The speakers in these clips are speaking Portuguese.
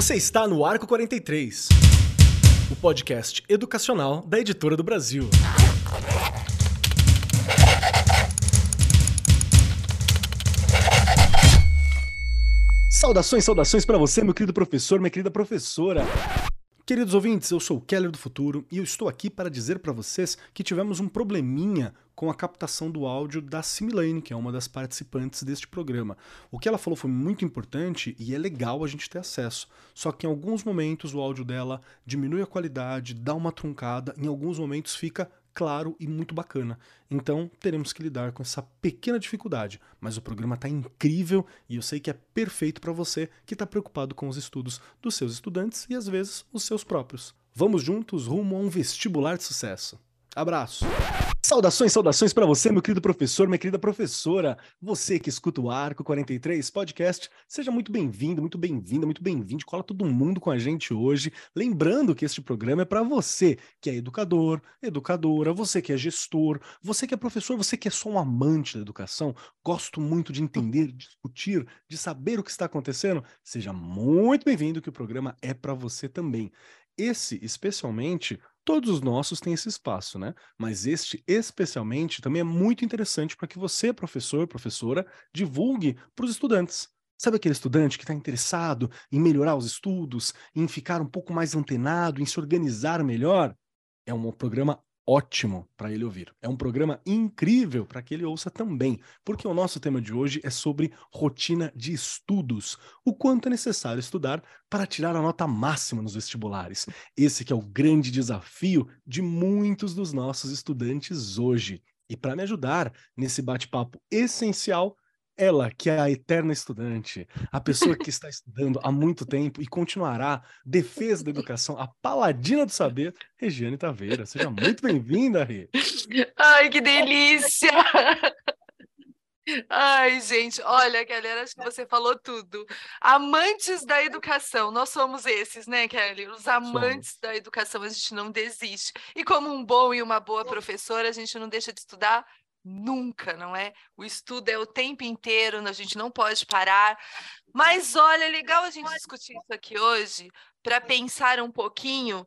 Você está no Arco 43, o podcast educacional da Editora do Brasil. Saudações, saudações para você, meu querido professor, minha querida professora. Queridos ouvintes, eu sou o Keller do Futuro e eu estou aqui para dizer para vocês que tivemos um probleminha com a captação do áudio da Similane, que é uma das participantes deste programa. O que ela falou foi muito importante e é legal a gente ter acesso. Só que em alguns momentos o áudio dela diminui a qualidade, dá uma truncada, em alguns momentos fica claro e muito bacana. Então teremos que lidar com essa pequena dificuldade, mas o programa está incrível e eu sei que é perfeito para você que está preocupado com os estudos dos seus estudantes e às vezes os seus próprios. Vamos juntos rumo a um vestibular de sucesso. Abraço! Saudações, saudações para você, meu querido professor, minha querida professora. Você que escuta o Arco 43 podcast, seja muito bem-vindo, muito bem-vinda, muito bem-vindo. Cola todo mundo com a gente hoje. Lembrando que este programa é para você que é educador, educadora, você que é gestor, você que é professor, você que é só um amante da educação. Gosto muito de entender, discutir, de saber o que está acontecendo. Seja muito bem-vindo, que o programa é para você também. Esse, especialmente, Todos os nossos têm esse espaço, né? Mas este, especialmente, também é muito interessante para que você, professor, professora, divulgue para os estudantes. Sabe aquele estudante que está interessado em melhorar os estudos, em ficar um pouco mais antenado, em se organizar melhor? É um programa ótimo para ele ouvir. É um programa incrível para que ele ouça também, porque o nosso tema de hoje é sobre rotina de estudos, o quanto é necessário estudar para tirar a nota máxima nos vestibulares. Esse que é o grande desafio de muitos dos nossos estudantes hoje. E para me ajudar nesse bate-papo essencial, ela, que é a eterna estudante, a pessoa que está estudando há muito tempo e continuará, defesa da educação, a paladina do saber, Regiane Taveira. Seja muito bem-vinda, Rê. Ai, que delícia! Ai, gente, olha, galera, acho que você falou tudo. Amantes da educação, nós somos esses, né, Kelly? Os amantes somos. da educação, a gente não desiste. E como um bom e uma boa professora, a gente não deixa de estudar Nunca, não é? O estudo é o tempo inteiro, a gente não pode parar. Mas olha, é legal a gente discutir isso aqui hoje para pensar um pouquinho,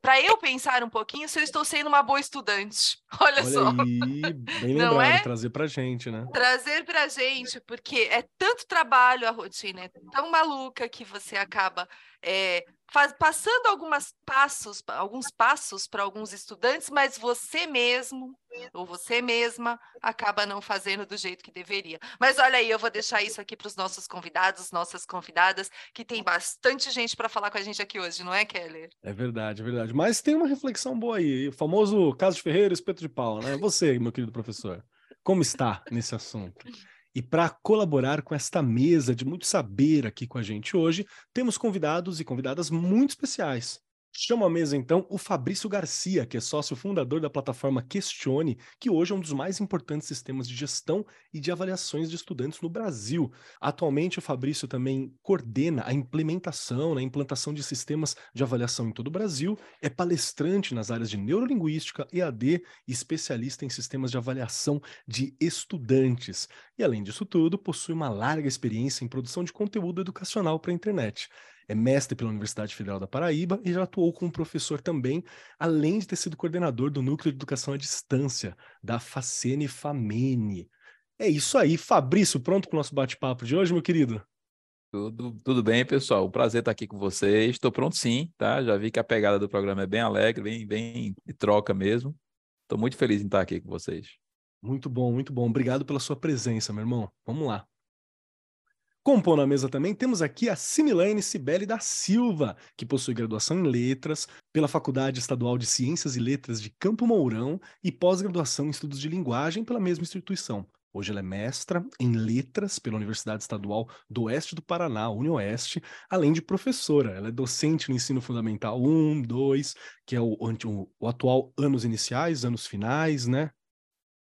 para eu pensar um pouquinho se eu estou sendo uma boa estudante. Olha, olha só. Aí, bem lembrado, é? trazer para gente, né? Trazer para gente, porque é tanto trabalho a rotina, é tão maluca que você acaba é, faz, passando algumas passos, alguns passos para alguns estudantes, mas você mesmo ou você mesma acaba não fazendo do jeito que deveria. Mas olha aí, eu vou deixar isso aqui para os nossos convidados, nossas convidadas, que tem bastante gente para falar com a gente aqui hoje, não é, Keller? É verdade, é verdade. Mas tem uma reflexão boa aí, o famoso caso de Ferreira espeto de pau, né? Você, meu querido professor, como está nesse assunto? E para colaborar com esta mesa de muito saber aqui com a gente hoje, temos convidados e convidadas muito especiais. Chamo à mesa então o Fabrício Garcia, que é sócio fundador da plataforma Questione, que hoje é um dos mais importantes sistemas de gestão e de avaliações de estudantes no Brasil. Atualmente, o Fabrício também coordena a implementação, a né, implantação de sistemas de avaliação em todo o Brasil, é palestrante nas áreas de neurolinguística, EAD e especialista em sistemas de avaliação de estudantes. E além disso tudo, possui uma larga experiência em produção de conteúdo educacional para a internet é mestre pela Universidade Federal da Paraíba e já atuou como professor também, além de ter sido coordenador do Núcleo de Educação à Distância, da Facene Famene. É isso aí, Fabrício, pronto para o nosso bate-papo de hoje, meu querido? Tudo, tudo bem, pessoal. Um prazer estar aqui com vocês. Estou pronto sim, tá? Já vi que a pegada do programa é bem alegre, bem, bem de troca mesmo. Estou muito feliz em estar aqui com vocês. Muito bom, muito bom. Obrigado pela sua presença, meu irmão. Vamos lá. Compõe na mesa também temos aqui a Similane Cibele da Silva, que possui graduação em Letras pela Faculdade Estadual de Ciências e Letras de Campo Mourão e pós-graduação em Estudos de Linguagem pela mesma instituição. Hoje ela é mestra em letras pela Universidade Estadual do Oeste do Paraná, UniOeste, além de professora. Ela é docente no ensino fundamental 1, 2, que é o, o, o atual anos iniciais, anos finais, né?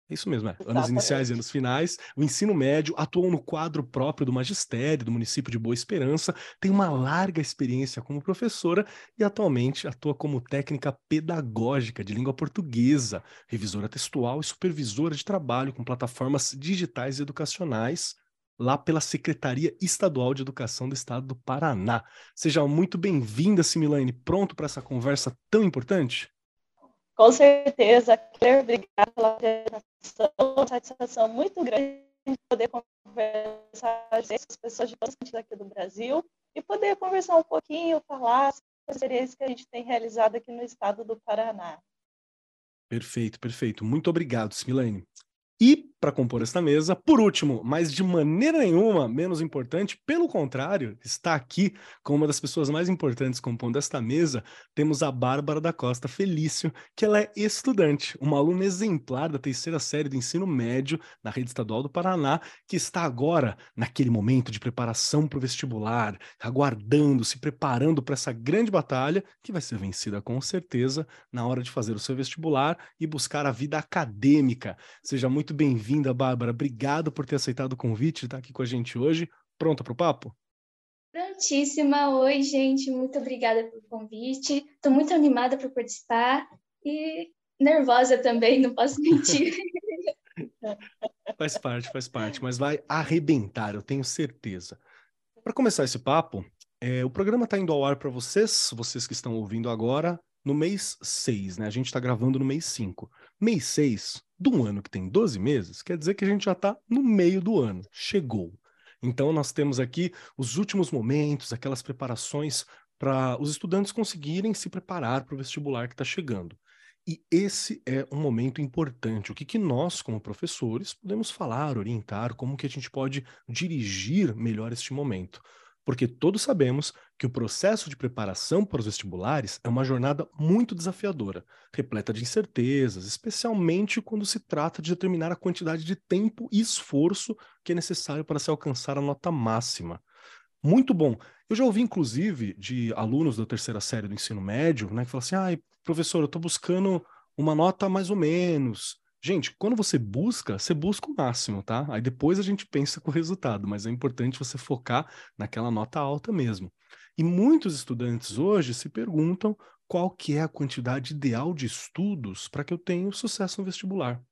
É isso mesmo, é. anos iniciais e anos finais. O ensino médio atuou no quadro próprio do magistério do município de Boa Esperança, tem uma larga experiência como professora e atualmente atua como técnica pedagógica de língua portuguesa, revisora textual e supervisora de trabalho com plataformas digitais e educacionais. lá pela Secretaria Estadual de Educação do Estado do Paraná. Seja muito bem-vinda, Similane. Pronto para essa conversa tão importante? Com certeza. Quero obrigada pela apresentação. Uma satisfação muito grande de poder conversar com as pessoas de todas as aqui do Brasil e poder conversar um pouquinho, falar sobre as experiências que a gente tem realizado aqui no estado do Paraná. Perfeito, perfeito. Muito obrigado, Similane. E, para compor esta mesa, por último, mas de maneira nenhuma menos importante, pelo contrário, está aqui com uma das pessoas mais importantes compondo esta mesa, temos a Bárbara da Costa Felício, que ela é estudante, uma aluna exemplar da terceira série do ensino médio na rede estadual do Paraná, que está agora naquele momento de preparação para o vestibular, aguardando, se preparando para essa grande batalha, que vai ser vencida com certeza na hora de fazer o seu vestibular e buscar a vida acadêmica. Seja muito muito bem-vinda, Bárbara. Obrigado por ter aceitado o convite de estar aqui com a gente hoje. Pronta para o papo? Prontíssima. Oi, gente. Muito obrigada pelo convite. Estou muito animada para participar e nervosa também, não posso mentir. faz parte, faz parte, mas vai arrebentar, eu tenho certeza. Para começar esse papo, é, o programa está indo ao ar para vocês, vocês que estão ouvindo agora, no mês 6, né? A gente está gravando no mês 5. Mês 6 de um ano que tem 12 meses, quer dizer que a gente já está no meio do ano. Chegou. Então, nós temos aqui os últimos momentos, aquelas preparações para os estudantes conseguirem se preparar para o vestibular que está chegando. E esse é um momento importante. O que, que nós, como professores, podemos falar, orientar, como que a gente pode dirigir melhor este momento porque todos sabemos que o processo de preparação para os vestibulares é uma jornada muito desafiadora, repleta de incertezas, especialmente quando se trata de determinar a quantidade de tempo e esforço que é necessário para se alcançar a nota máxima. Muito bom. Eu já ouvi, inclusive, de alunos da terceira série do ensino médio, né, que falam assim: ah, professor, eu estou buscando uma nota mais ou menos. Gente, quando você busca, você busca o máximo, tá? Aí depois a gente pensa com o resultado, mas é importante você focar naquela nota alta mesmo. E muitos estudantes hoje se perguntam qual que é a quantidade ideal de estudos para que eu tenha sucesso no vestibular.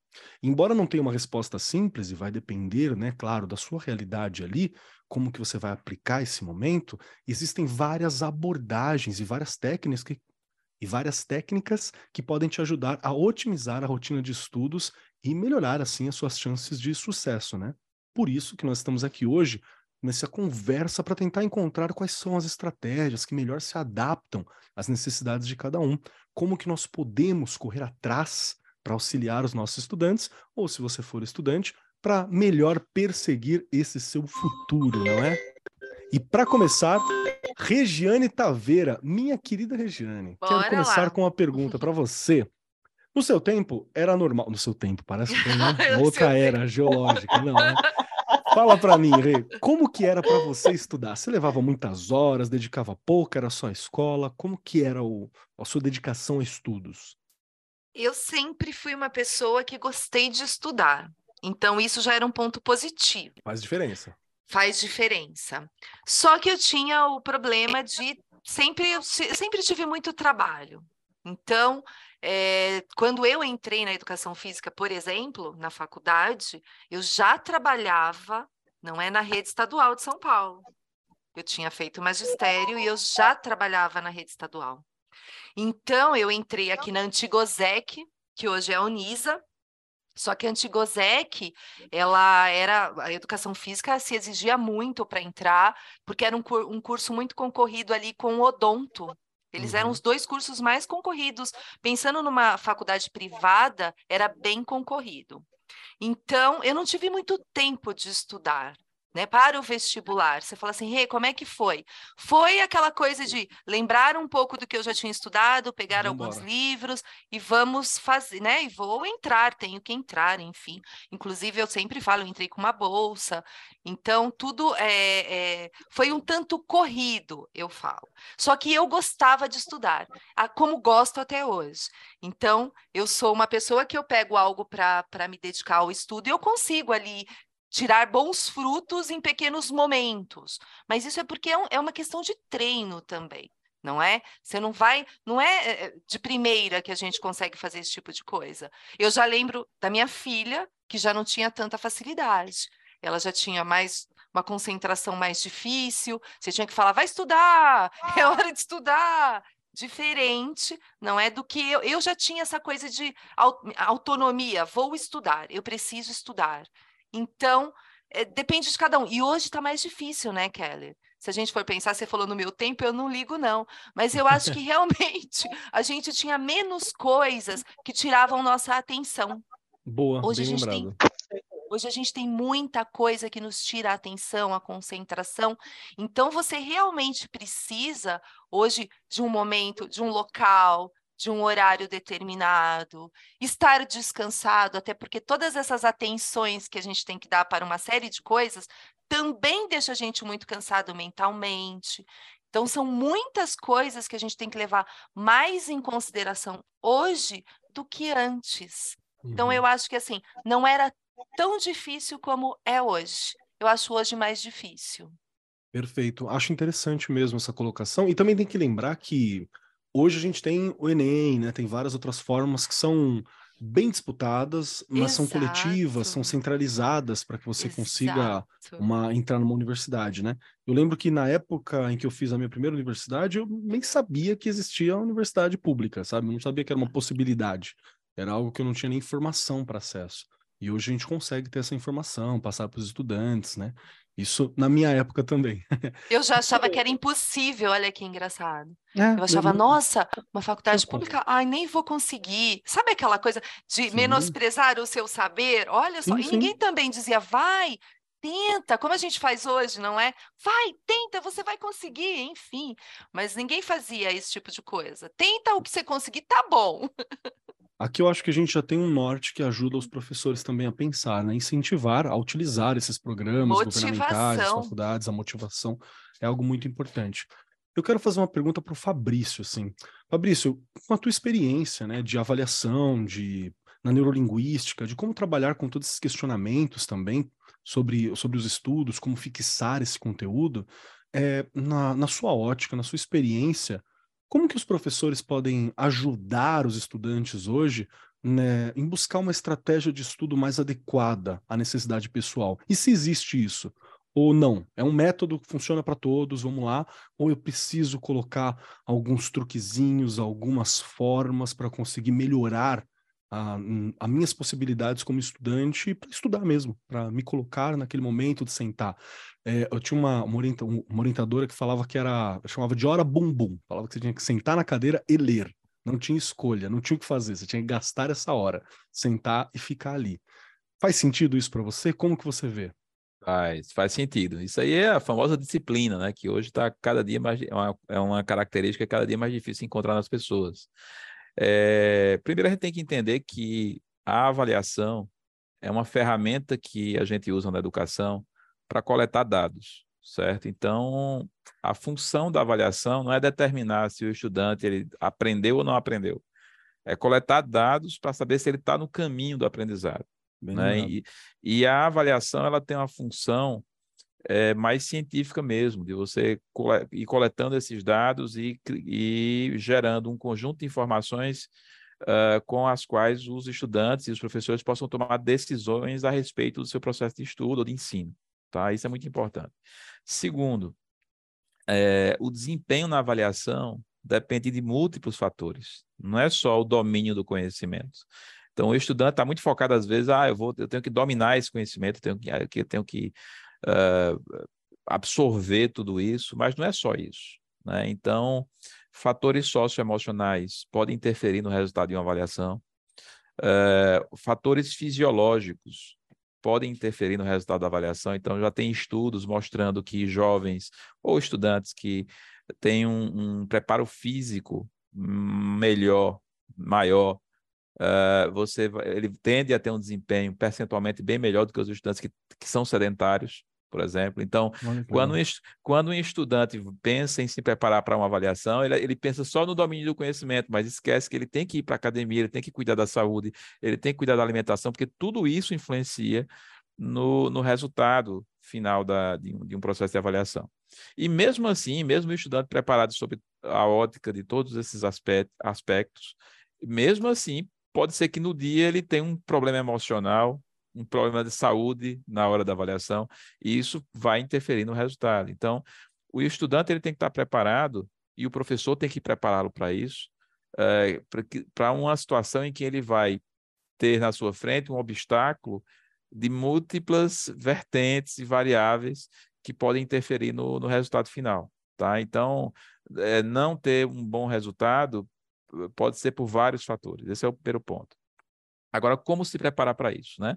Embora não tenha uma resposta simples e vai depender, né, claro, da sua realidade ali, como que você vai aplicar esse momento, existem várias abordagens e várias técnicas que, e várias técnicas que podem te ajudar a otimizar a rotina de estudos e melhorar assim as suas chances de sucesso, né? Por isso que nós estamos aqui hoje nessa conversa para tentar encontrar quais são as estratégias que melhor se adaptam às necessidades de cada um, como que nós podemos correr atrás para auxiliar os nossos estudantes, ou se você for estudante, para melhor perseguir esse seu futuro, não é? E para começar, Regiane Taveira, minha querida Regiane, Bora quero começar lá. com uma pergunta para você. No seu tempo, era normal. No seu tempo, parece que né? outra era tempo. geológica, não, né? Fala para mim, Rê, como que era para você estudar? Você levava muitas horas, dedicava pouco, era só escola? Como que era o, a sua dedicação a estudos? Eu sempre fui uma pessoa que gostei de estudar. Então, isso já era um ponto positivo. Faz diferença faz diferença. Só que eu tinha o problema de sempre, eu sempre tive muito trabalho. Então, é, quando eu entrei na educação física, por exemplo, na faculdade, eu já trabalhava, não é na rede estadual de São Paulo. Eu tinha feito magistério e eu já trabalhava na rede estadual. Então, eu entrei aqui na Antigosec, que hoje é a Unisa, só que a Antigosec, ela era a educação física se exigia muito para entrar, porque era um, um, curso muito concorrido ali com o odonto. Eles uhum. eram os dois cursos mais concorridos. Pensando numa faculdade privada, era bem concorrido. Então, eu não tive muito tempo de estudar né, para o vestibular. Você fala assim, Rê, hey, como é que foi? Foi aquela coisa de lembrar um pouco do que eu já tinha estudado, pegar alguns livros e vamos fazer, né? E vou entrar, tenho que entrar, enfim. Inclusive, eu sempre falo, eu entrei com uma bolsa. Então, tudo é, é, foi um tanto corrido, eu falo. Só que eu gostava de estudar, como gosto até hoje. Então, eu sou uma pessoa que eu pego algo para me dedicar ao estudo e eu consigo ali tirar bons frutos em pequenos momentos. Mas isso é porque é, é, uma questão de treino também, não é? Você não vai, não é, é, é de primeira que a gente consegue fazer esse tipo de coisa. Eu já lembro da minha filha, que já não tinha tanta facilidade. Ela já tinha mais uma concentração mais difícil, você tinha que falar, vai estudar, é hora de estudar. Diferente, não é do que eu, eu já tinha essa coisa de autonomia, vou estudar, eu preciso estudar. Então, é, depende de cada um. E hoje está mais difícil, né, Keller? Se a gente for pensar, você falou no meu tempo, eu não ligo, não. Mas eu acho que realmente a gente tinha menos coisas que tiravam nossa atenção. Boa, hoje a gente lembrado. tem Hoje a gente tem muita coisa que nos tira a atenção, a concentração. Então você realmente precisa hoje de um momento, de um local, de um horário determinado, estar descansado, até porque todas essas atenções que a gente tem que dar para uma série de coisas também deixa a gente muito cansado mentalmente. Então, são muitas coisas que a gente tem que levar mais em consideração hoje do que antes. Então, Uhum. eu acho que assim, não era tão difícil como é hoje. Eu acho hoje mais difícil. Perfeito. Acho interessante mesmo essa colocação. E também tem que lembrar que hoje a gente tem o Enem, né? Tem várias outras formas que são bem disputadas, mas são coletivas, são Exato. centralizadas para que você consiga Exato. uma, entrar numa universidade, né? Eu lembro que na época em que eu fiz a minha primeira universidade, eu nem sabia que existia a universidade pública, sabe? Eu não sabia que era uma possibilidade. Era algo que eu não tinha nem informação para acesso. E hoje a gente consegue ter essa informação, passar para os estudantes, né? Isso na minha época também. Eu já achava que era impossível, olha que engraçado. É, Eu achava, nossa, uma faculdade pública, ai, nem vou conseguir. Sabe aquela coisa de Sim. menosprezar o seu saber? Olha só, Sim, e sim. ninguém também dizia, vai, tenta, como a gente faz hoje, não é? Vai, tenta, você vai conseguir, enfim. Mas ninguém fazia esse tipo de coisa. Tenta o que você conseguir, tá bom. Aqui eu acho que a gente já tem um norte que ajuda os professores também a pensar, né? Incentivar a utilizar esses programas governamentais, as Motivação. faculdades, a motivação é algo muito importante. Eu quero fazer uma pergunta para o Fabrício, assim. Fabrício, com a tua experiência, né, de avaliação, de na neurolinguística, de como trabalhar com todos esses questionamentos também sobre, sobre os estudos, como fixar esse conteúdo, é, na, na sua ótica, na sua experiência, como que os professores podem ajudar os estudantes hoje né, em buscar uma estratégia de estudo mais adequada à necessidade pessoal? E se existe isso? Ou não? É um método que funciona para todos, vamos lá? Ou eu preciso colocar alguns truquezinhos, algumas formas para conseguir melhorar a, a minhas possibilidades como estudante para estudar mesmo, para me colocar naquele momento de sentar. É, eu tinha uma, uma, orienta- uma orientadora que falava que era, chamava de hora bumbum, falava que você tinha que sentar na cadeira e ler. Não tinha escolha, não tinha o que fazer, você tinha que gastar essa hora, sentar e ficar ali. Faz sentido isso para você? Como que você vê? Faz, faz sentido. Isso aí é a famosa disciplina, né? Que hoje está cada dia mais. É uma, é uma característica cada dia mais difícil de encontrar nas pessoas. É, primeiro, a gente tem que entender que a avaliação é uma ferramenta que a gente usa na educação para coletar dados, certo? Então, a função da avaliação não é determinar se o estudante ele aprendeu ou não aprendeu. É coletar dados para saber se ele está no caminho do aprendizado né? E, e a avaliação ela tem uma função é, mais científica mesmo, de você ir coletando esses dados e, e gerando um conjunto de informações ah, com as quais os estudantes e os professores possam tomar decisões a respeito do seu processo de estudo ou de ensino. Tá? Isso é muito importante. Segundo, é, o desempenho na avaliação depende de múltiplos fatores, não é só o domínio do conhecimento. Então, o estudante está muito focado, às vezes, ah, eu, vou, eu tenho que dominar esse conhecimento, eu tenho que, ah, eu tenho que ah, absorver tudo isso, mas não é só isso. Né? Então, fatores socioemocionais podem interferir no resultado de uma avaliação, eh, fatores fisiológicos podem interferir no resultado da avaliação. Então, já tem estudos mostrando que jovens ou estudantes que têm um, um preparo físico melhor, maior, eh, você, ele tende a ter um desempenho percentualmente bem melhor do que os estudantes que, que são sedentários, por exemplo. Então, quando um, quando um estudante pensa em se preparar para uma avaliação, ele, ele pensa só no domínio do conhecimento, mas esquece que ele tem que ir para a academia, ele tem que cuidar da saúde, ele tem que cuidar da alimentação, porque tudo isso influencia no, no resultado final da, de, um, de um processo de avaliação. E mesmo assim, mesmo o estudante preparado sob a ótica de todos esses aspect, aspectos, mesmo assim, pode ser que no dia ele tenha um problema emocional, um problema de saúde na hora da avaliação, e isso vai interferir no resultado. Então, o estudante ele tem que estar preparado e o professor tem que prepará-lo para isso, é, para uma situação em que ele vai ter na sua frente um obstáculo de múltiplas vertentes e variáveis que podem interferir no, no resultado final. Tá? Então, é, não ter um bom resultado pode ser por vários fatores. Esse é o primeiro ponto. Agora, como se preparar para isso, né?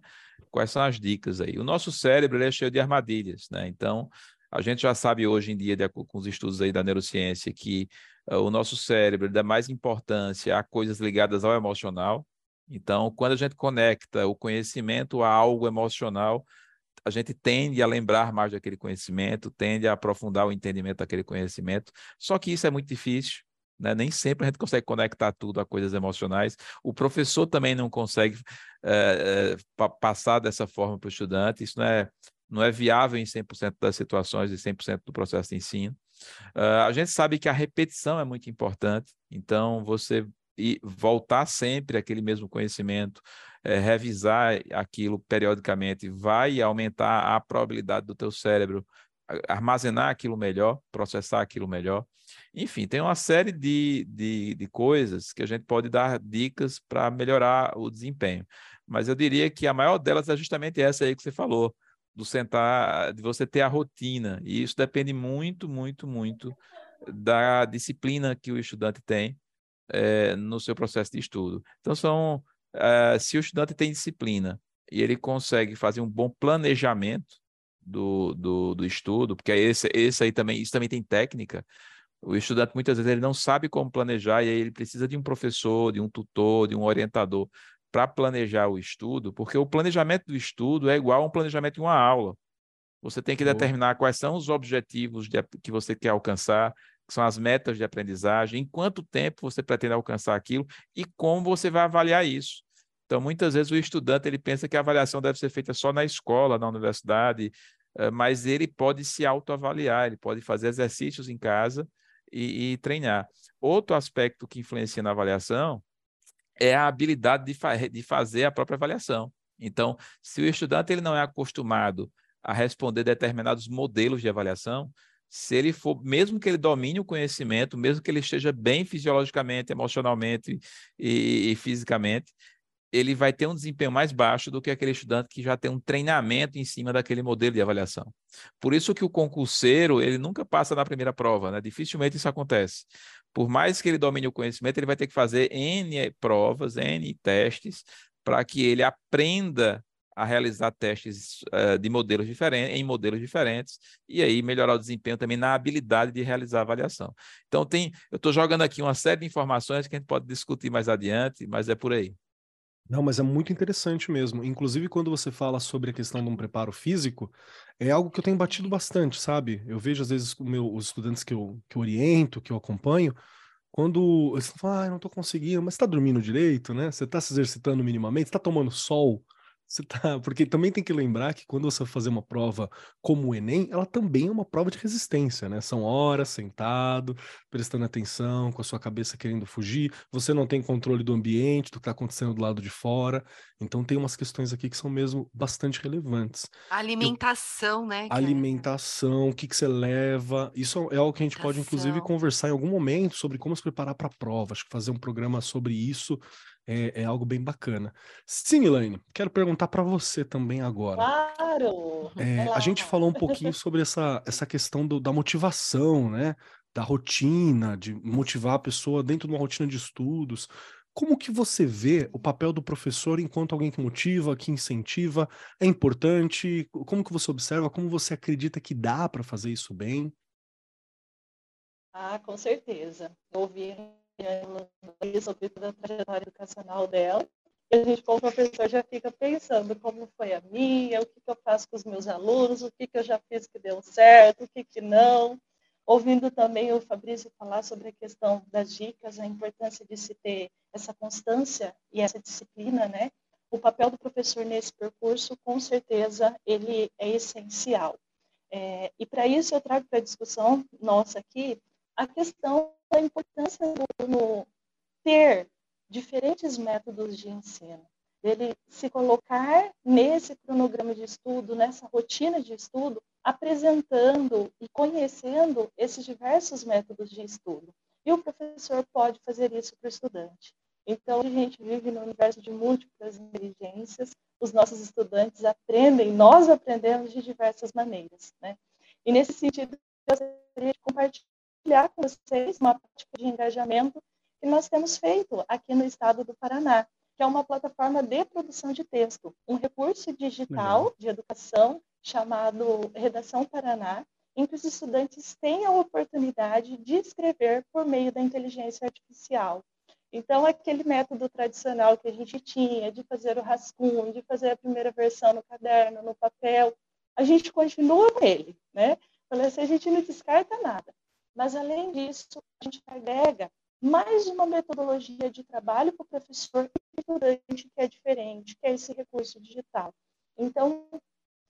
Quais são as dicas aí? O nosso cérebro é cheio de armadilhas, né? Então, a gente já sabe hoje em dia, com os estudos aí da neurociência, que uh, o nosso cérebro dá mais importância a coisas ligadas ao emocional. Então, quando a gente conecta o conhecimento a algo emocional, a gente tende a lembrar mais daquele conhecimento, tende a aprofundar o entendimento daquele conhecimento. Só que isso é muito difícil. Né? Nem sempre a gente consegue conectar tudo a coisas emocionais. O professor também não consegue é, é, passar dessa forma para o estudante. Isso não é, não é viável em 100% das situações e 100% do processo de ensino. Uh, a gente sabe que a repetição é muito importante, então você e voltar sempre aquele mesmo conhecimento, é, revisar aquilo periodicamente, vai aumentar a probabilidade do teu cérebro armazenar aquilo melhor, processar aquilo melhor. Enfim, tem uma série de, de, de coisas que a gente pode dar dicas para melhorar o desempenho. Mas eu diria que a maior delas é justamente essa aí que você falou, do sentar, de você ter a rotina. E isso depende muito, muito, muito da disciplina que o estudante tem é, no seu processo de estudo. Então, são, é, se o estudante tem disciplina e ele consegue fazer um bom planejamento do, do, do estudo, porque esse, esse aí também, isso também tem técnica. O estudante muitas vezes ele não sabe como planejar e aí ele precisa de um professor, de um tutor, de um orientador para planejar o estudo, porque o planejamento do estudo é igual a um planejamento de uma aula. Você tem que determinar quais são os objetivos de, que você quer alcançar, que são as metas de aprendizagem, em quanto tempo você pretende alcançar aquilo e como você vai avaliar isso. Então, muitas vezes o estudante ele pensa que a avaliação deve ser feita só na escola, na universidade, eh, mas ele pode se autoavaliar, ele pode fazer exercícios em casa e, e treinar. Outro aspecto que influencia na avaliação é a habilidade de, fa de fazer a própria avaliação. Então, se o estudante ele não é acostumado a responder determinados modelos de avaliação, se ele for, mesmo que ele domine o conhecimento, mesmo que ele esteja bem fisiologicamente, emocionalmente e, e fisicamente, ele vai ter um desempenho mais baixo do que aquele estudante que já tem um treinamento em cima daquele modelo de avaliação. Por isso que o concurseiro, ele nunca passa na primeira prova, né? Dificilmente isso acontece. Por mais que ele domine o conhecimento, ele vai ter que fazer N provas, N testes, para que ele aprenda a realizar testes uh, de modelos diferentes, em modelos diferentes, e aí melhorar o desempenho também na habilidade de realizar a avaliação. Então, tem, eu estou jogando aqui uma série de informações que a gente pode discutir mais adiante, mas é por aí. Não, mas é muito interessante mesmo. Inclusive, quando você fala sobre a questão de um preparo físico, é algo que eu tenho batido bastante, sabe? Eu vejo, às vezes, meu, os estudantes que eu, que eu oriento, que eu acompanho, quando eles falam, ah, não estou conseguindo, mas você está dormindo direito, né? Você está se exercitando minimamente, está tomando sol. Você tá, porque também tem que lembrar que quando você fazer uma prova como o Enem, ela também é uma prova de resistência, né? São horas sentado, prestando atenção, com a sua cabeça querendo fugir. Você não tem controle do ambiente, do que está acontecendo do lado de fora. Então tem umas questões aqui que são mesmo bastante relevantes. alimentação, Eu, né? É alimentação, o que, que você leva. Isso é algo que a gente pode, inclusive, conversar em algum momento sobre como se preparar para a prova. Acho que fazer um programa sobre isso é, é algo bem bacana. Sim, Elaine, quero perguntar para você também agora. Claro! É, a gente falou um pouquinho sobre essa, essa questão do, da motivação, né? Da rotina, de motivar a pessoa dentro de uma rotina de estudos. Como que você vê o papel do professor enquanto alguém que motiva, que incentiva? É importante? Como que você observa? Como você acredita que dá para fazer isso bem? Ah, com certeza. Eu ouvi sobre toda a trajetória educacional dela. E a gente, como professor, já fica pensando como foi a minha, o que, que eu faço com os meus alunos, o que, que eu já fiz que deu certo, o que, que não. Ouvindo também o Fabrício falar sobre a questão das dicas, a importância de se ter essa constância e essa disciplina, né? O papel do professor nesse percurso, com certeza, ele é essencial. É, e para isso eu trago para a discussão nossa aqui a questão da importância do ter diferentes métodos de ensino. dele se colocar nesse cronograma de estudo, nessa rotina de estudo, apresentando e conhecendo esses diversos métodos de estudo. E o professor pode fazer isso para o estudante. Então, a gente vive no universo de múltiplas inteligências, os nossos estudantes aprendem, nós aprendemos de diversas maneiras. Né? E, nesse sentido, eu gostaria de compartilhar com vocês uma prática de engajamento que nós temos feito aqui no estado do Paraná que é uma plataforma de produção de texto, um recurso digital de educação chamado Redação Paraná, em que os estudantes têm a oportunidade de escrever por meio da inteligência artificial. Então, aquele método tradicional que a gente tinha de fazer o rascunho, de fazer a primeira versão no caderno, no papel, a gente continua com ele, né? Falei assim, a gente não descarta nada. Mas, além disso, a gente agrega mais uma metodologia de trabalho para o professor e estudante que é diferente, que é esse recurso digital. Então,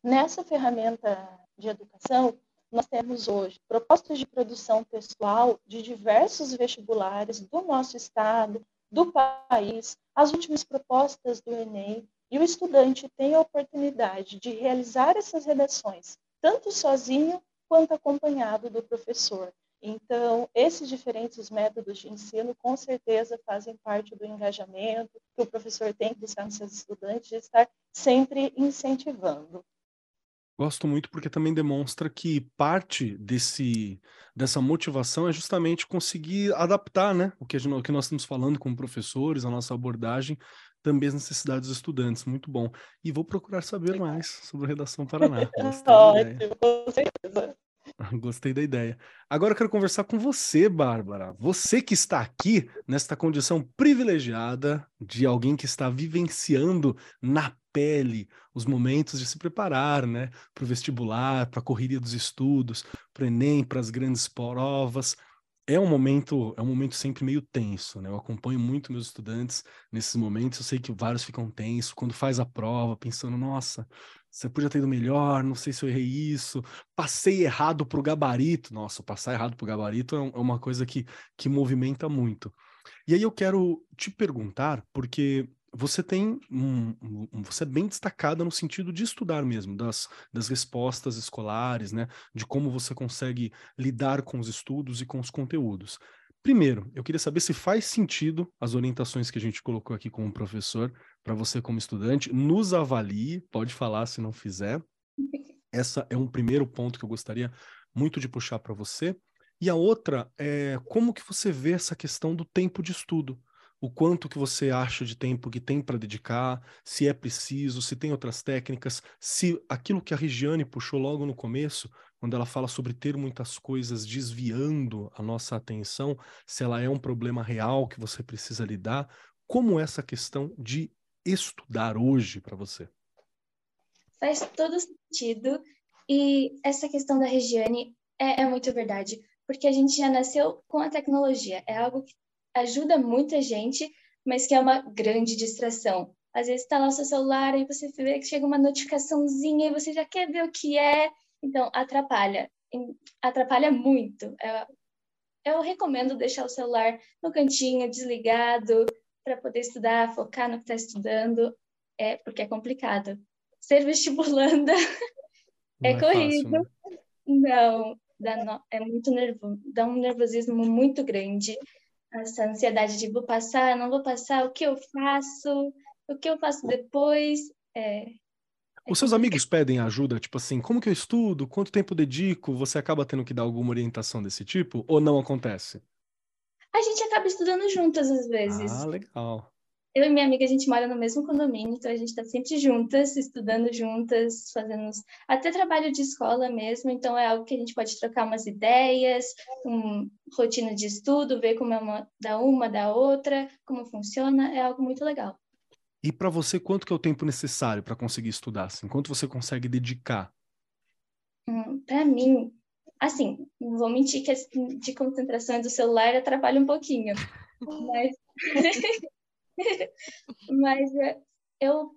nessa ferramenta de educação, nós temos hoje propostas de produção textual de diversos vestibulares do nosso estado, do país, as últimas propostas do Enem, e o estudante tem a oportunidade de realizar essas redações, tanto sozinho quanto acompanhado do professor. Então, esses diferentes métodos de ensino, com certeza, fazem parte do engajamento que o professor tem que buscar nos seus estudantes, de estar sempre incentivando. Gosto muito porque também demonstra que parte desse, dessa motivação é justamente conseguir adaptar né, o, que gente, o que nós estamos falando com professores, a nossa abordagem, também as necessidades dos estudantes. Muito bom. E vou procurar saber mais sobre a Redação Paraná. Ótimo, com certeza. Gostei da ideia. Agora eu quero conversar com você, Bárbara. Você que está aqui nesta condição privilegiada de alguém que está vivenciando na pele os momentos de se preparar, né, para o vestibular, para a correria dos estudos, para o Enem, para as grandes provas é um momento, é um momento sempre meio tenso, né? Eu acompanho muito meus estudantes nesses momentos, eu sei que vários ficam tensos quando faz a prova, pensando, nossa, você podia ter ido melhor, não sei se eu errei isso, passei errado para o gabarito, nossa, passar errado para o gabarito é, é uma coisa que, que movimenta muito. E aí eu quero te perguntar, porque você tem um, um, você é bem destacada no sentido de estudar mesmo, das, das respostas escolares, né? De como você consegue lidar com os estudos e com os conteúdos. Primeiro, eu queria saber se faz sentido as orientações que a gente colocou aqui como professor, para você como estudante, nos avalie, pode falar se não fizer. Essa é um primeiro ponto que eu gostaria muito de puxar para você. E a outra é como que você vê essa questão do tempo de estudo o quanto que você acha de tempo que tem para dedicar, se é preciso, se tem outras técnicas, se aquilo que a Regiane puxou logo no começo, quando ela fala sobre ter muitas coisas desviando a nossa atenção, se ela é um problema real que você precisa lidar, como essa questão de estudar hoje para você? Faz todo sentido e essa questão da Regiane é, é muito verdade, porque a gente já nasceu com a tecnologia, é algo que ajuda muita gente, mas que é uma grande distração. Às vezes está lá o seu celular e você vê que chega uma notificaçãozinha e você já quer ver o que é. Então, atrapalha. Atrapalha muito. É, eu recomendo deixar o celular no cantinho, desligado, para poder estudar, focar no que está estudando, é porque é complicado. Ser vestibulanda é, é corrido. Fácil, né? Não, dá no... é muito nervoso, dá um nervosismo muito grande essa ansiedade de vou passar, não vou passar, o que eu faço, o que eu faço depois. É, Os seus amigos pedem ajuda, tipo assim, como que eu estudo? Quanto tempo dedico? Você acaba tendo que dar alguma orientação desse tipo? Ou não acontece? A gente acaba estudando juntas às vezes. Ah, legal eu e minha amiga, a gente mora no mesmo condomínio, então a gente está sempre juntas, estudando juntas, fazendo até trabalho de escola mesmo, então é algo que a gente pode trocar umas ideias, um, rotina de estudo, ver como é uma da uma, da outra, como funciona, é algo muito legal. E para você, quanto que é o tempo necessário para conseguir estudar? Assim? Quanto você consegue dedicar? Hum, para mim, assim, não vou mentir que de concentração do celular atrapalha um pouquinho, mas Mas é, eu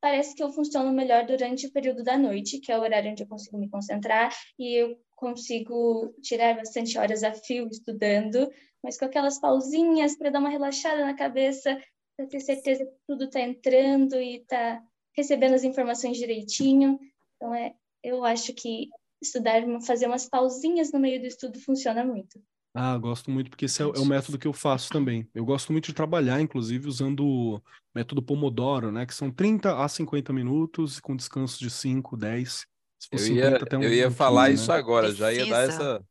parece que eu funciono melhor durante o período da noite, que é o horário onde eu consigo me concentrar e eu consigo tirar bastante horas a fio estudando, mas com aquelas pausinhas para dar uma relaxada na cabeça, para ter certeza que tudo está entrando e está recebendo as informações direitinho. Então, é, eu acho que estudar, fazer umas pausinhas no meio do estudo funciona muito. Ah, gosto muito, porque esse é, é, o método que eu faço também. Eu gosto muito de trabalhar, inclusive, usando o método Pomodoro, né? Que são 30 a 50 minutos, com descanso de 5, 10. eu ia, um, eu ia falar 15, isso né? agora, Precisa. já ia dar essa.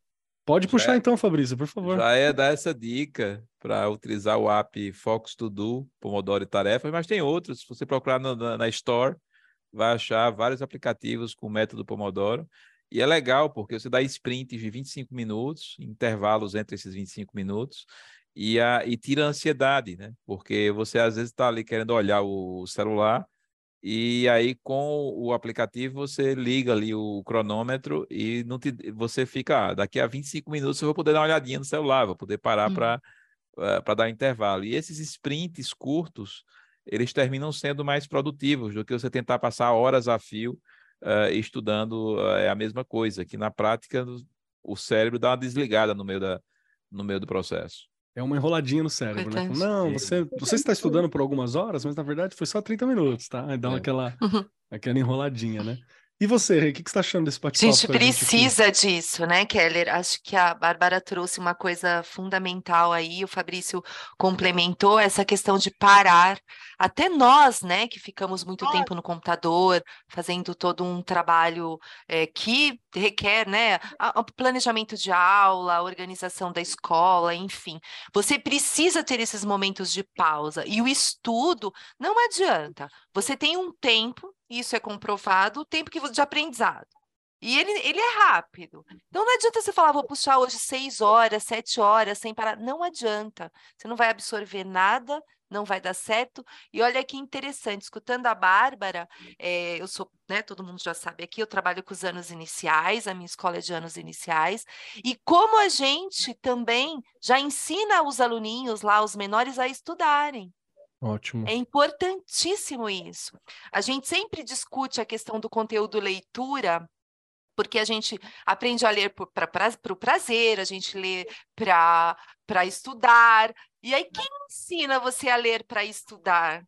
Pode puxar é, então, Fabrício, por favor. Já ia dar essa dica para utilizar o app Focus To Do, Pomodoro e Tarefas, mas tem outros. Se você procurar na, na Store, vai achar vários aplicativos com o método Pomodoro. E é legal, porque você dá sprints de 25 minutos, intervalos entre esses 25 minutos, e, a, e tira a ansiedade, né? Porque você às vezes está ali querendo olhar o celular, e aí com o aplicativo você liga ali o cronômetro e não te, você fica, ah, daqui a 25 minutos eu vou poder dar uma olhadinha no celular, vou poder parar para uh, para dar intervalo. E esses sprints curtos, eles terminam sendo mais produtivos do que você tentar passar horas a fio uh, estudando uh, é a mesma coisa, que na prática o cérebro dá uma desligada no meio, da, no meio do processo. É uma enroladinha no cérebro, né? Não, você, você está estudando por algumas horas, mas na verdade foi só 30 minutos, tá? Aí dá é. aquela, uhum. aquela enroladinha, né? E você, o que, que você está achando desse bate-papo? A gente precisa gente disso, né, Keller? Acho que a Bárbara trouxe uma coisa fundamental aí, o Fabrício complementou essa questão de parar. Até nós, né, que ficamos muito tempo no computador, fazendo todo um trabalho é, que requer, né, o planejamento de aula, a organização da escola, enfim. Você precisa ter esses momentos de pausa. E o estudo não adianta. Você tem um tempo isso é comprovado, o tempo que de aprendizado. E ele, ele é rápido. Então não adianta você falar, vou puxar hoje seis horas, sete horas sem parar. Não adianta. Você não vai absorver nada, não vai dar certo. E olha que interessante, escutando a Bárbara, é, eu sou, né, todo mundo já sabe aqui, eu trabalho com os anos iniciais, a minha escola é de anos iniciais, e como a gente também já ensina os aluninhos lá, os menores, a estudarem. Ótimo. É importantíssimo isso. A gente sempre discute a questão do conteúdo leitura, porque a gente aprende a ler para o prazer, a gente lê para estudar. E aí, quem ensina você a ler para estudar?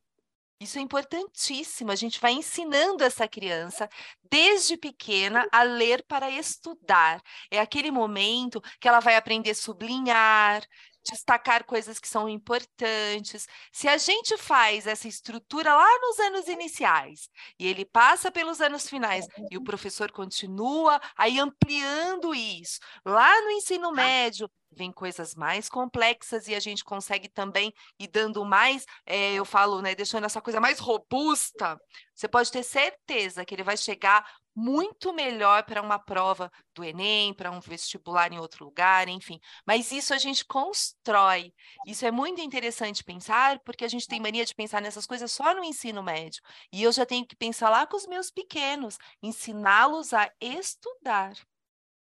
Isso é importantíssimo. A gente vai ensinando essa criança desde pequena a ler para estudar. É aquele momento que ela vai aprender a sublinhar, destacar coisas que são importantes. Se a gente faz essa estrutura lá nos anos iniciais e ele passa pelos anos finais e o professor continua aí ampliando isso, lá no ensino médio vem coisas mais complexas e a gente consegue também ir dando mais, é, eu falo, né, deixando essa coisa mais robusta, você pode ter certeza que ele vai chegar muito melhor para uma prova do Enem, para um vestibular em outro lugar, enfim. Mas isso a gente constrói. Isso é muito interessante pensar, porque a gente tem mania de pensar nessas coisas só no ensino médio. E eu já tenho que pensar lá com os meus pequenos, ensiná-los a estudar.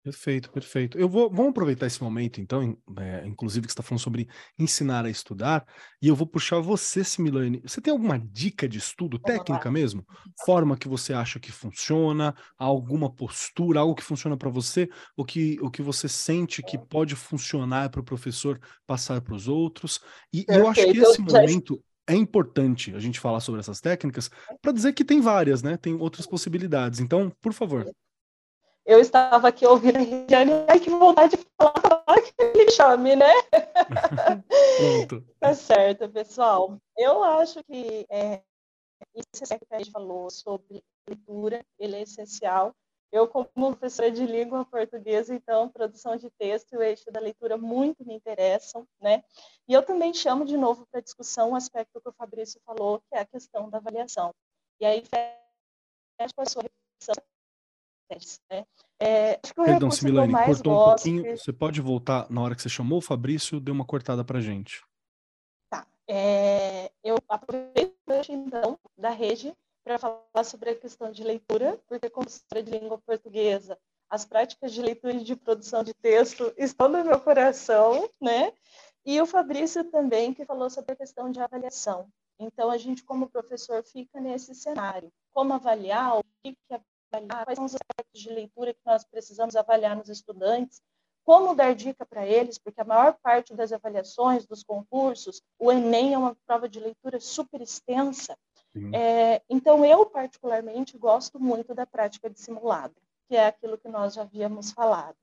Perfeito, perfeito. Eu vou vamos aproveitar esse momento, então, é, inclusive que você está falando sobre ensinar a estudar, e eu vou puxar você, Similane. Você tem alguma dica de estudo, técnica mesmo? Forma que você acha que funciona, alguma postura, algo que funciona para você, o que, o que você sente que pode funcionar para o professor passar para os outros. E eu acho que esse momento é importante a gente falar sobre essas técnicas para dizer que tem várias, né? Tem outras possibilidades. Então, por favor eu estava aqui ouvindo a Regiane, ai que vontade de falar que ele chame, né? Pronto. tá certo, pessoal. Eu acho que é, isso que a gente falou sobre leitura, ele é essencial. Eu, como professora de língua portuguesa, então, produção de texto e o eixo da leitura muito me interessam, né? E eu também chamo de novo para discussão um aspecto que o Fabrício falou, que é a questão da avaliação. E aí, fecha com a sua reflexão né? É, Perdão, Similane, cortou um pouquinho. Que... Você pode voltar na hora que você chamou o Fabrício, deu uma cortada para gente. Tá. É, eu aproveito então da rede para falar sobre a questão de leitura, porque como professora de língua portuguesa, as práticas de leitura e de produção de texto estão no meu coração, né? E o Fabrício também, que falou sobre a questão de avaliação. Então, a gente, como professor, fica nesse cenário. Como avaliar, o que, que avaliar, quais são os aspectos de leitura que nós precisamos avaliar nos estudantes, como dar dica para eles, porque a maior parte das avaliações, dos concursos, o Enem é uma prova de leitura super extensa. É, então, eu, particularmente, gosto muito da prática de simulado, que é aquilo que nós já havíamos falado.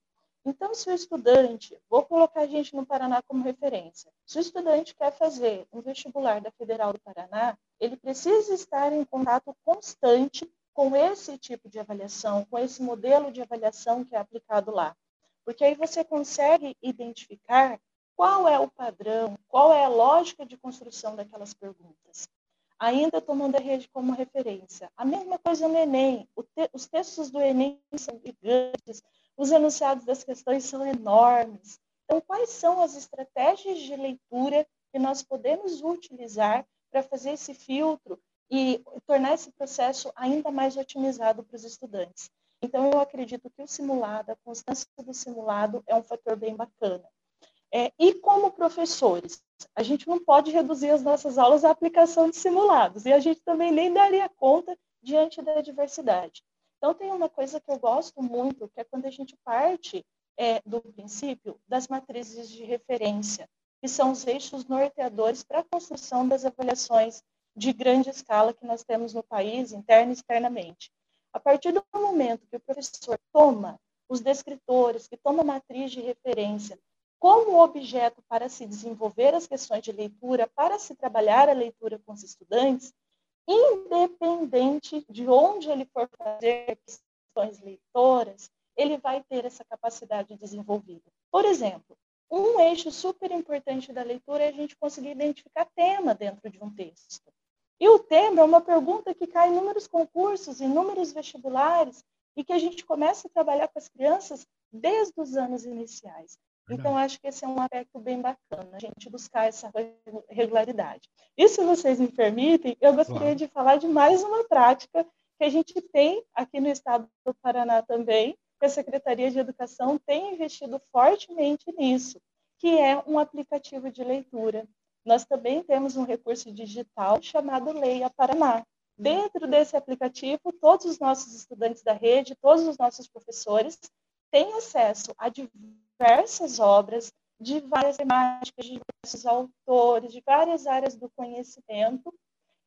Então, se o estudante, vou colocar a gente no Paraná como referência, se o estudante quer fazer um vestibular da Federal do Paraná, ele precisa estar em contato constante com esse tipo de avaliação, com esse modelo de avaliação que é aplicado lá. Porque aí você consegue identificar qual é o padrão, qual é a lógica de construção daquelas perguntas. Ainda tomando a rede como referência. A mesma coisa no Enem. Te os textos do Enem são gigantes, os enunciados das questões são enormes. Então, quais são as estratégias de leitura que nós podemos utilizar para fazer esse filtro e tornar esse processo ainda mais otimizado para os estudantes? Então, eu acredito que o simulado, a constância do simulado é um fator bem bacana. É, e como professores, a gente não pode reduzir as nossas aulas à aplicação de simulados, e a gente também nem daria conta diante da diversidade. Então, tem uma coisa que eu gosto muito, que é quando a gente parte é, do princípio das matrizes de referência, que são os eixos norteadores para a construção das avaliações de grande escala que nós temos no país, interna e externamente. A partir do momento que o professor toma os descritores, que toma a matriz de referência como objeto para se desenvolver as questões de leitura, para se trabalhar a leitura com os estudantes, independente de onde ele for fazer questões leitoras, ele vai ter essa capacidade desenvolvida. Por exemplo, um eixo super importante da leitura é a gente conseguir identificar tema dentro de um texto. E o tema é uma pergunta que cai em inúmeros concursos, inúmeros vestibulares, e que a gente começa a trabalhar com as crianças desde os anos iniciais. Então, acho que esse é um aspecto bem bacana, a gente buscar essa regularidade. E se vocês me permitem, eu gostaria claro. de falar de mais uma prática que a gente tem aqui no estado do Paraná também, que a Secretaria de Educação tem investido fortemente nisso, que é um aplicativo de leitura. Nós também temos um recurso digital chamado Leia Paraná. Dentro desse aplicativo, todos os nossos estudantes da rede, todos os nossos professores têm acesso a diversas obras de várias temáticas, de diversos autores, de várias áreas do conhecimento.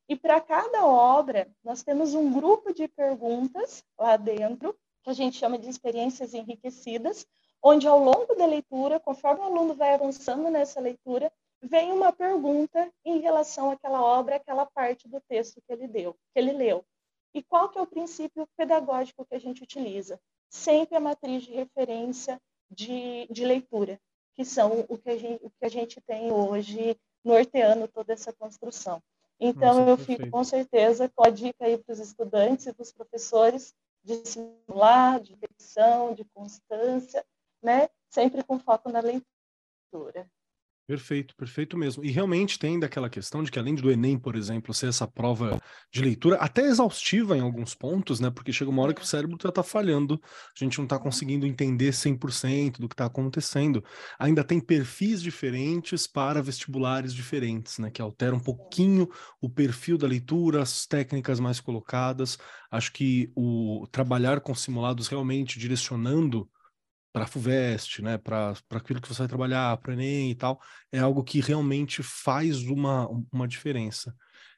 E para cada obra, nós temos um grupo de perguntas lá dentro, que a gente chama de experiências enriquecidas, onde ao longo da leitura, conforme o aluno vai avançando nessa leitura, vem uma pergunta em relação àquela obra, àquela parte do texto que ele deu, que ele leu. E qual que é o princípio pedagógico que a gente utiliza? Sempre a matriz de referência de, de leitura, que são o que, a gente, o que a gente tem hoje norteando toda essa construção. Então, Nossa, eu perfeito. fico com certeza com a dica aí para os estudantes e para os professores de simular, de repetição, de constância, né? sempre com foco na leitura. Perfeito, perfeito mesmo. E realmente tem daquela questão de que, além do Enem, por exemplo, ser essa prova de leitura, até exaustiva em alguns pontos, né? Porque chega uma hora que o cérebro já está falhando, a gente não está conseguindo entender 100% do que está acontecendo. Ainda tem perfis diferentes para vestibulares diferentes, né? Que alteram um pouquinho o perfil da leitura, as técnicas mais colocadas. Acho que o trabalhar com simulados realmente direcionando para a FUVEST, né, para aquilo que você vai trabalhar, para o Enem e tal, é algo que realmente faz uma, uma diferença.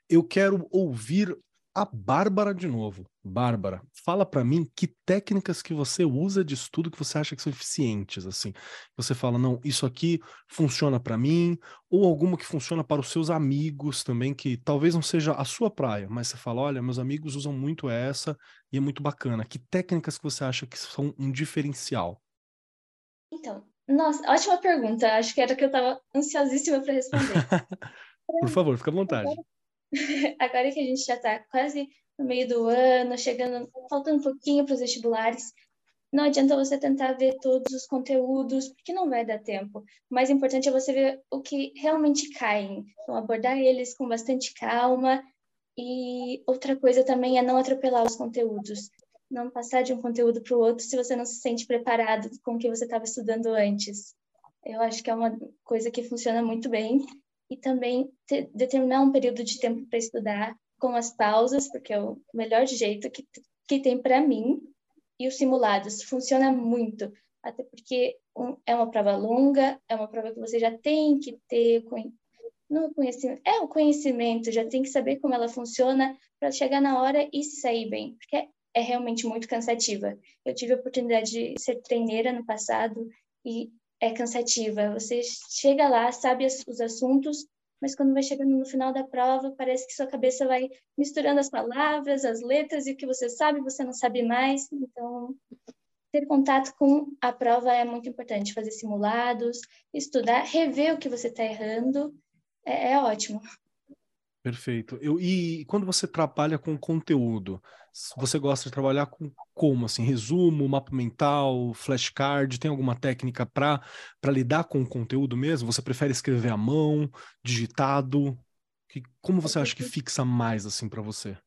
Eu quero ouvir a Bárbara de novo. Bárbara, fala para mim que técnicas que você usa de estudo que você acha que são eficientes, assim. Você fala, não, isso aqui funciona para mim, ou alguma que funciona para os seus amigos também, que talvez não seja a sua praia, mas você fala, olha, meus amigos usam muito essa e é muito bacana. Que técnicas que você acha que são um diferencial? Então, nossa, ótima pergunta. Acho que era que eu estava ansiosíssima para responder. Por favor, fica à vontade. Agora, agora que a gente já está quase no meio do ano, chegando, faltando um pouquinho para os vestibulares, não adianta você tentar ver todos os conteúdos, porque não vai dar tempo. O mais importante é você ver o que realmente caem. Então, abordar eles com bastante calma. E outra coisa também é não atropelar os conteúdos não passar de um conteúdo para o outro se você não se sente preparado com o que você estava estudando antes. Eu acho que é uma coisa que funciona muito bem. E também ter, determinar um período de tempo para estudar com as pausas, porque é o melhor jeito que, que tem para mim. E os simulados funciona muito. até porque um, é uma prova longa, é uma prova que você já tem que ter no conhecimento, é o conhecimento, já tem que saber como ela funciona para chegar na hora e sair bem, porque é, realmente muito cansativa. Eu tive a oportunidade de ser treineira no passado e é cansativa. Você chega lá, sabe os assuntos, mas quando vai chegando no final da prova, parece que sua cabeça vai misturando as palavras, as letras, e o que você sabe, você não sabe mais. Então, ter contato com a prova é muito importante. Fazer simulados, estudar, rever o que você está errando, é, é ótimo. Perfeito. Eu, e quando você trabalha com conteúdo, você gosta de trabalhar com como? Assim, resumo, mapa mental, flashcard? Tem alguma técnica para lidar com o conteúdo mesmo? Você prefere escrever à mão, digitado? Que, como você acha que fixa mais assim para você?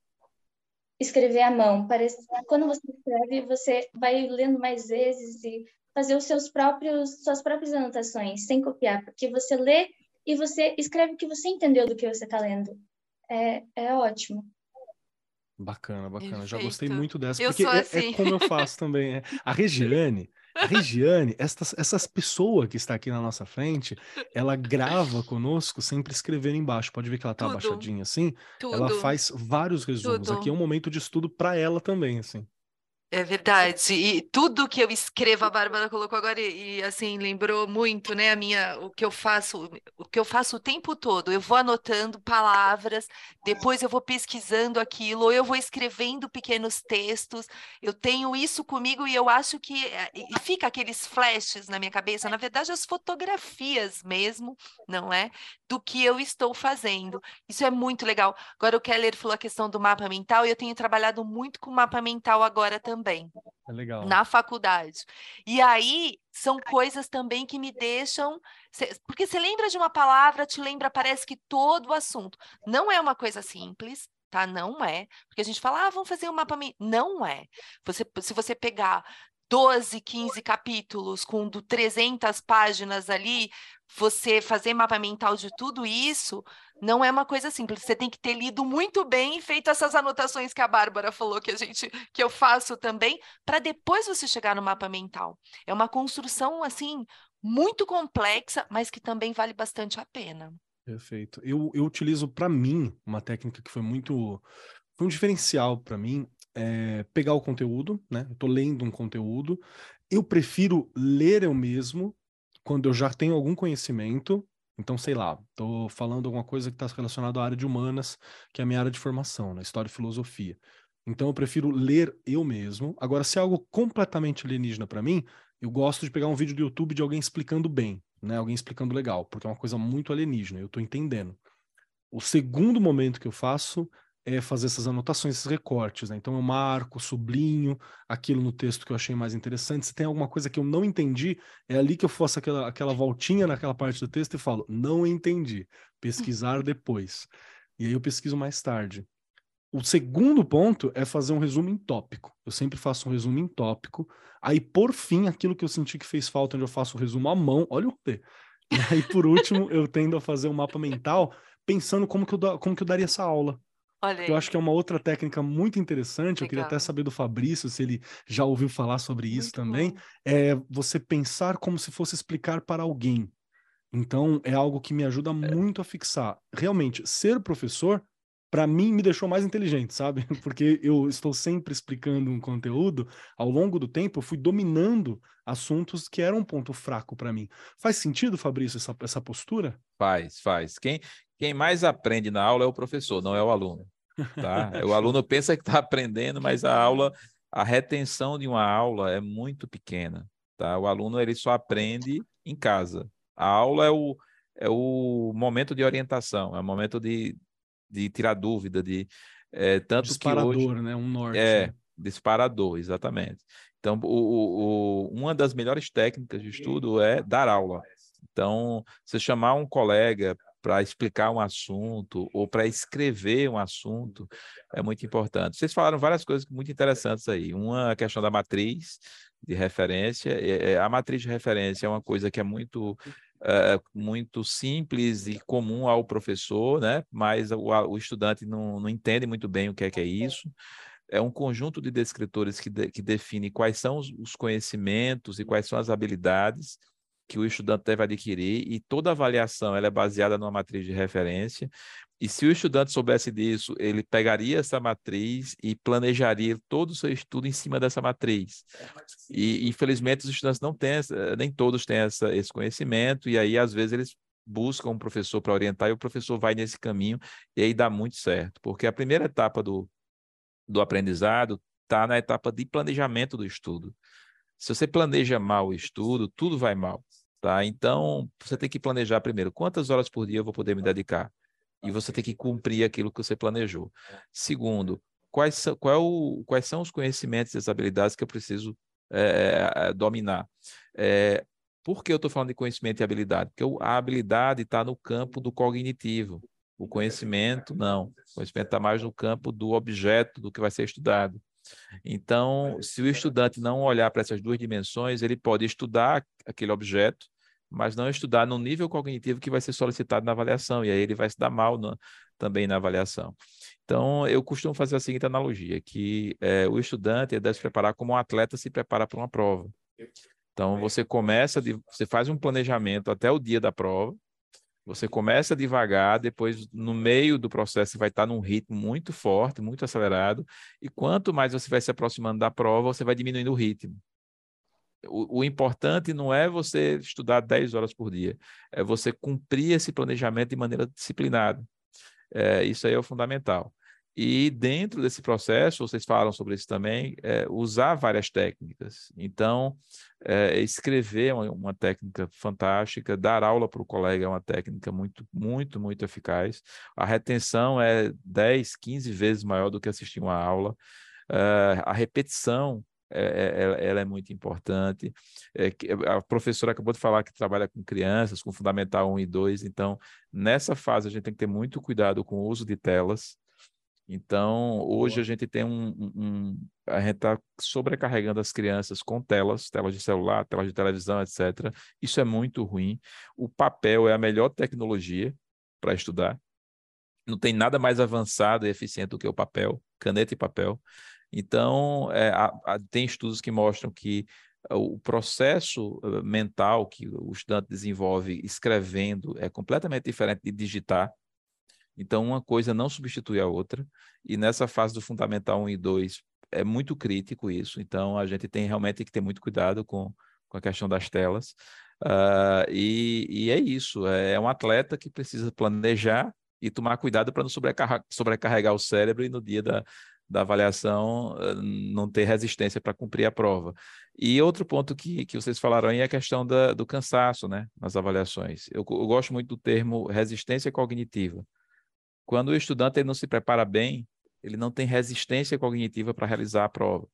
Escrever à mão. Parece quando você escreve, você vai lendo mais vezes e fazer os seus próprios suas próprias anotações sem copiar, porque você lê e você escreve o que você entendeu do que você está lendo. É, é ótimo. Bacana, bacana. Perfeito. Já gostei muito dessa, eu porque é, é, assim. é, como eu faço também. É. A Regiane, a Regiane, essas, essas pessoas que está aqui na nossa frente, ela grava conosco sempre escrevendo embaixo. Pode ver que ela tá Tudo. abaixadinha assim. Tudo. Ela faz vários resumos. Tudo. Aqui é um momento de estudo para ela também, assim. É verdade. E tudo que eu escrevo, a Bárbara colocou agora e, e, assim lembrou muito, né, a minha o que eu faço, o que eu faço o tempo todo. Eu vou anotando palavras, depois eu vou pesquisando aquilo, ou eu vou escrevendo pequenos textos. Eu tenho isso comigo e eu acho que eh, e fica aqueles flashes na minha cabeça, na verdade as fotografias mesmo, não é? Do que eu estou fazendo. Isso é muito legal. Agora o Keller falou a questão do mapa mental e eu tenho trabalhado muito com mapa mental agora também também. É legal. Na faculdade. E aí são coisas também que me deixam. Porque você lembra de uma palavra, te lembra, parece que todo o assunto. Não é uma coisa simples, tá? Não é. Porque a gente fala, ah, vamos fazer um mapa. Não é. Você, se você pegar 12, 15 capítulos com 300 páginas ali, você fazer mapa mental de tudo isso não é uma coisa simples. Você tem que ter lido muito bem e feito essas anotações que a Bárbara falou que a gente que eu faço também, para depois você chegar no mapa mental. É uma construção assim muito complexa, mas que também vale bastante a pena. Perfeito. Eu, eu utilizo para mim uma técnica que foi muito foi um diferencial para mim é pegar o conteúdo, né? Eu tô lendo um conteúdo, eu prefiro ler eu mesmo quando eu já tenho algum conhecimento. Então, sei lá, estou falando alguma coisa que está relacionada à área de humanas, que é a minha área de formação, na né? história e filosofia. Então, eu prefiro ler eu mesmo. Agora, se é algo completamente alienígena para mim, eu gosto de pegar um vídeo do YouTube de alguém explicando bem, né? Alguém explicando legal, porque é uma coisa muito alienígena, eu estou entendendo. O segundo momento que eu faço é fazer essas anotações, esses recortes. Né? Então eu marco, sublinho aquilo no texto que eu achei mais interessante. Se tem alguma coisa que eu não entendi, é ali que eu faço aquela, aquela voltinha naquela parte do texto e falo, não entendi, pesquisar depois. E aí eu pesquiso mais tarde. O segundo ponto é fazer um resumo em tópico. Eu sempre faço um resumo em tópico. Aí, por fim, aquilo que eu senti que fez falta, onde eu faço o resumo à mão, olha o T. E aí, por último, eu tendo a fazer um mapa mental pensando como que eu, como que eu daria essa aula. Olha Eu acho que é uma outra técnica muito interessante. Eu queria até Legal. saber do Fabrício se ele já ouviu falar sobre isso Muito também. bom. É você pensar como se fosse explicar para alguém. Então, é algo que me ajuda muito a fixar. Realmente, ser professor, para mim, me deixou mais inteligente, sabe? Porque eu estou sempre explicando um conteúdo. Ao longo do tempo, eu fui dominando assuntos que eram um ponto fraco para mim. Faz sentido, Fabrício, essa, essa postura? Faz, faz. Quem, quem mais aprende na aula é o professor, não é o aluno. Tá? O aluno pensa que está aprendendo, mas a aula, a retenção de uma aula é muito pequena. Tá? O aluno ele só aprende em casa. A aula é o, é o momento de orientação, é o momento de, de tirar dúvida, de é, tanto Disparador, que hoje né? Um norte. é né? disparador, exatamente. Então, o, o, o- uma das melhores técnicas de estudo é dar aula. Então, você chamar um colega para explicar um assunto ou para escrever um assunto é muito importante. Vocês falaram várias coisas muito interessantes aí. Uma a questão da matriz de referência. É- é- A matriz de referência é uma coisa que é muito é, muito simples e comum ao professor, né? Mas o, o estudante não, não entende muito bem o que é que é isso. é um conjunto de descritores que, de, que define quais são os, os conhecimentos e quais são as habilidades que o estudante deve adquirir e toda avaliação ela é baseada numa matriz de referência. E se o estudante soubesse disso, ele pegaria essa matriz e planejaria todo o seu estudo em cima dessa matriz. E, infelizmente, os estudantes não têm, nem todos têm essa, esse conhecimento, e aí, às vezes, eles buscam um professor para orientar e o professor vai nesse caminho, e aí dá muito certo, porque a primeira etapa do, do aprendizado está na etapa de planejamento do estudo. Se você planeja mal o estudo, tudo vai mal. Tá? Então, você tem que planejar primeiro quantas horas por dia eu vou poder me dedicar. E você tem que cumprir aquilo que você planejou. Segundo, quais são, qual é o, quais são os conhecimentos e as habilidades que eu preciso é, dominar? É, por que eu estou falando de conhecimento e habilidade? Porque a habilidade está no campo do cognitivo. O conhecimento, não. O conhecimento está mais no campo do objeto, do que vai ser estudado. Então, se o estudante não olhar para essas duas dimensões, ele pode estudar aquele objeto, mas não estudar no nível cognitivo que vai ser solicitado na avaliação, e aí ele vai se dar mal no, também na avaliação. Então, eu costumo fazer a seguinte analogia, que é, o estudante deve se preparar como um atleta se prepara para uma prova. Então, você começa, de, você faz um planejamento até o dia da prova, você começa devagar, depois no meio do processo você vai estar num ritmo muito forte, muito acelerado, e quanto mais você vai se aproximando da prova, você vai diminuindo o ritmo. O, o, importante não é você estudar 10 horas por dia, é você cumprir esse planejamento de maneira disciplinada. É, isso aí é o fundamental. E dentro desse processo, vocês falam sobre isso também, é, usar várias técnicas. Então, é, escrever é uma, uma, técnica fantástica, dar aula para o colega é uma técnica muito, muito, muito eficaz. A retenção é 10, 15 vezes maior do que assistir uma aula. É, a repetição é, é, ela é muito importante. É, a professora acabou de falar que trabalha com crianças, com Fundamental 1 e 2, então, nessa fase, a gente tem que ter muito cuidado com o uso de telas. Então, hoje a gente tem um, um a gente está sobrecarregando as crianças com telas, telas de celular, telas de televisão, etc. Isso é muito ruim. O papel é a melhor tecnologia para estudar. Não tem nada mais avançado e eficiente do que o papel, caneta e papel. Então, é, a, a, tem estudos que mostram que o processo eh, mental que o estudante desenvolve escrevendo é completamente diferente de digitar. Então, uma coisa não substitui a outra, e nessa fase do Fundamental 1 e 2 é muito crítico isso, então a gente tem realmente que ter muito cuidado com, com a questão das telas. Uh, e, e, é isso, é, é um atleta que precisa planejar e tomar cuidado para não sobrecarregar, sobrecarregar o cérebro e no dia da, da avaliação uh, não ter resistência para cumprir a prova. E outro ponto que, que vocês falaram aí é a questão da, do cansaço né, nas avaliações. Eu, eu gosto muito do termo resistência cognitiva. Quando o estudante ele não se prepara bem, ele não tem resistência cognitiva para realizar a prova.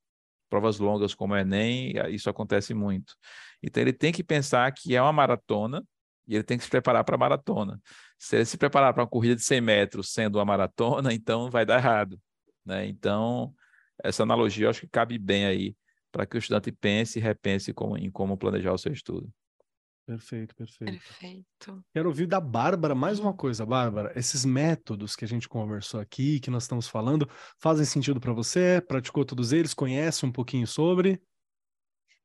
Provas longas como o Enem, isso acontece muito. Então ele tem que pensar que é uma maratona e ele tem que se preparar para a maratona. Se ele se preparar para uma corrida de 100 metros sendo uma maratona, então vai dar errado. Né? Então, essa analogia eu acho que cabe bem aí para que o estudante pense e repense como, em como planejar o seu estudo. Perfeito, perfeito. Perfeito. Quero ouvir da Bárbara mais uma coisa, Bárbara. Esses métodos que a gente conversou aqui, que nós estamos falando, fazem sentido para você? Praticou todos eles? Conhece um pouquinho sobre?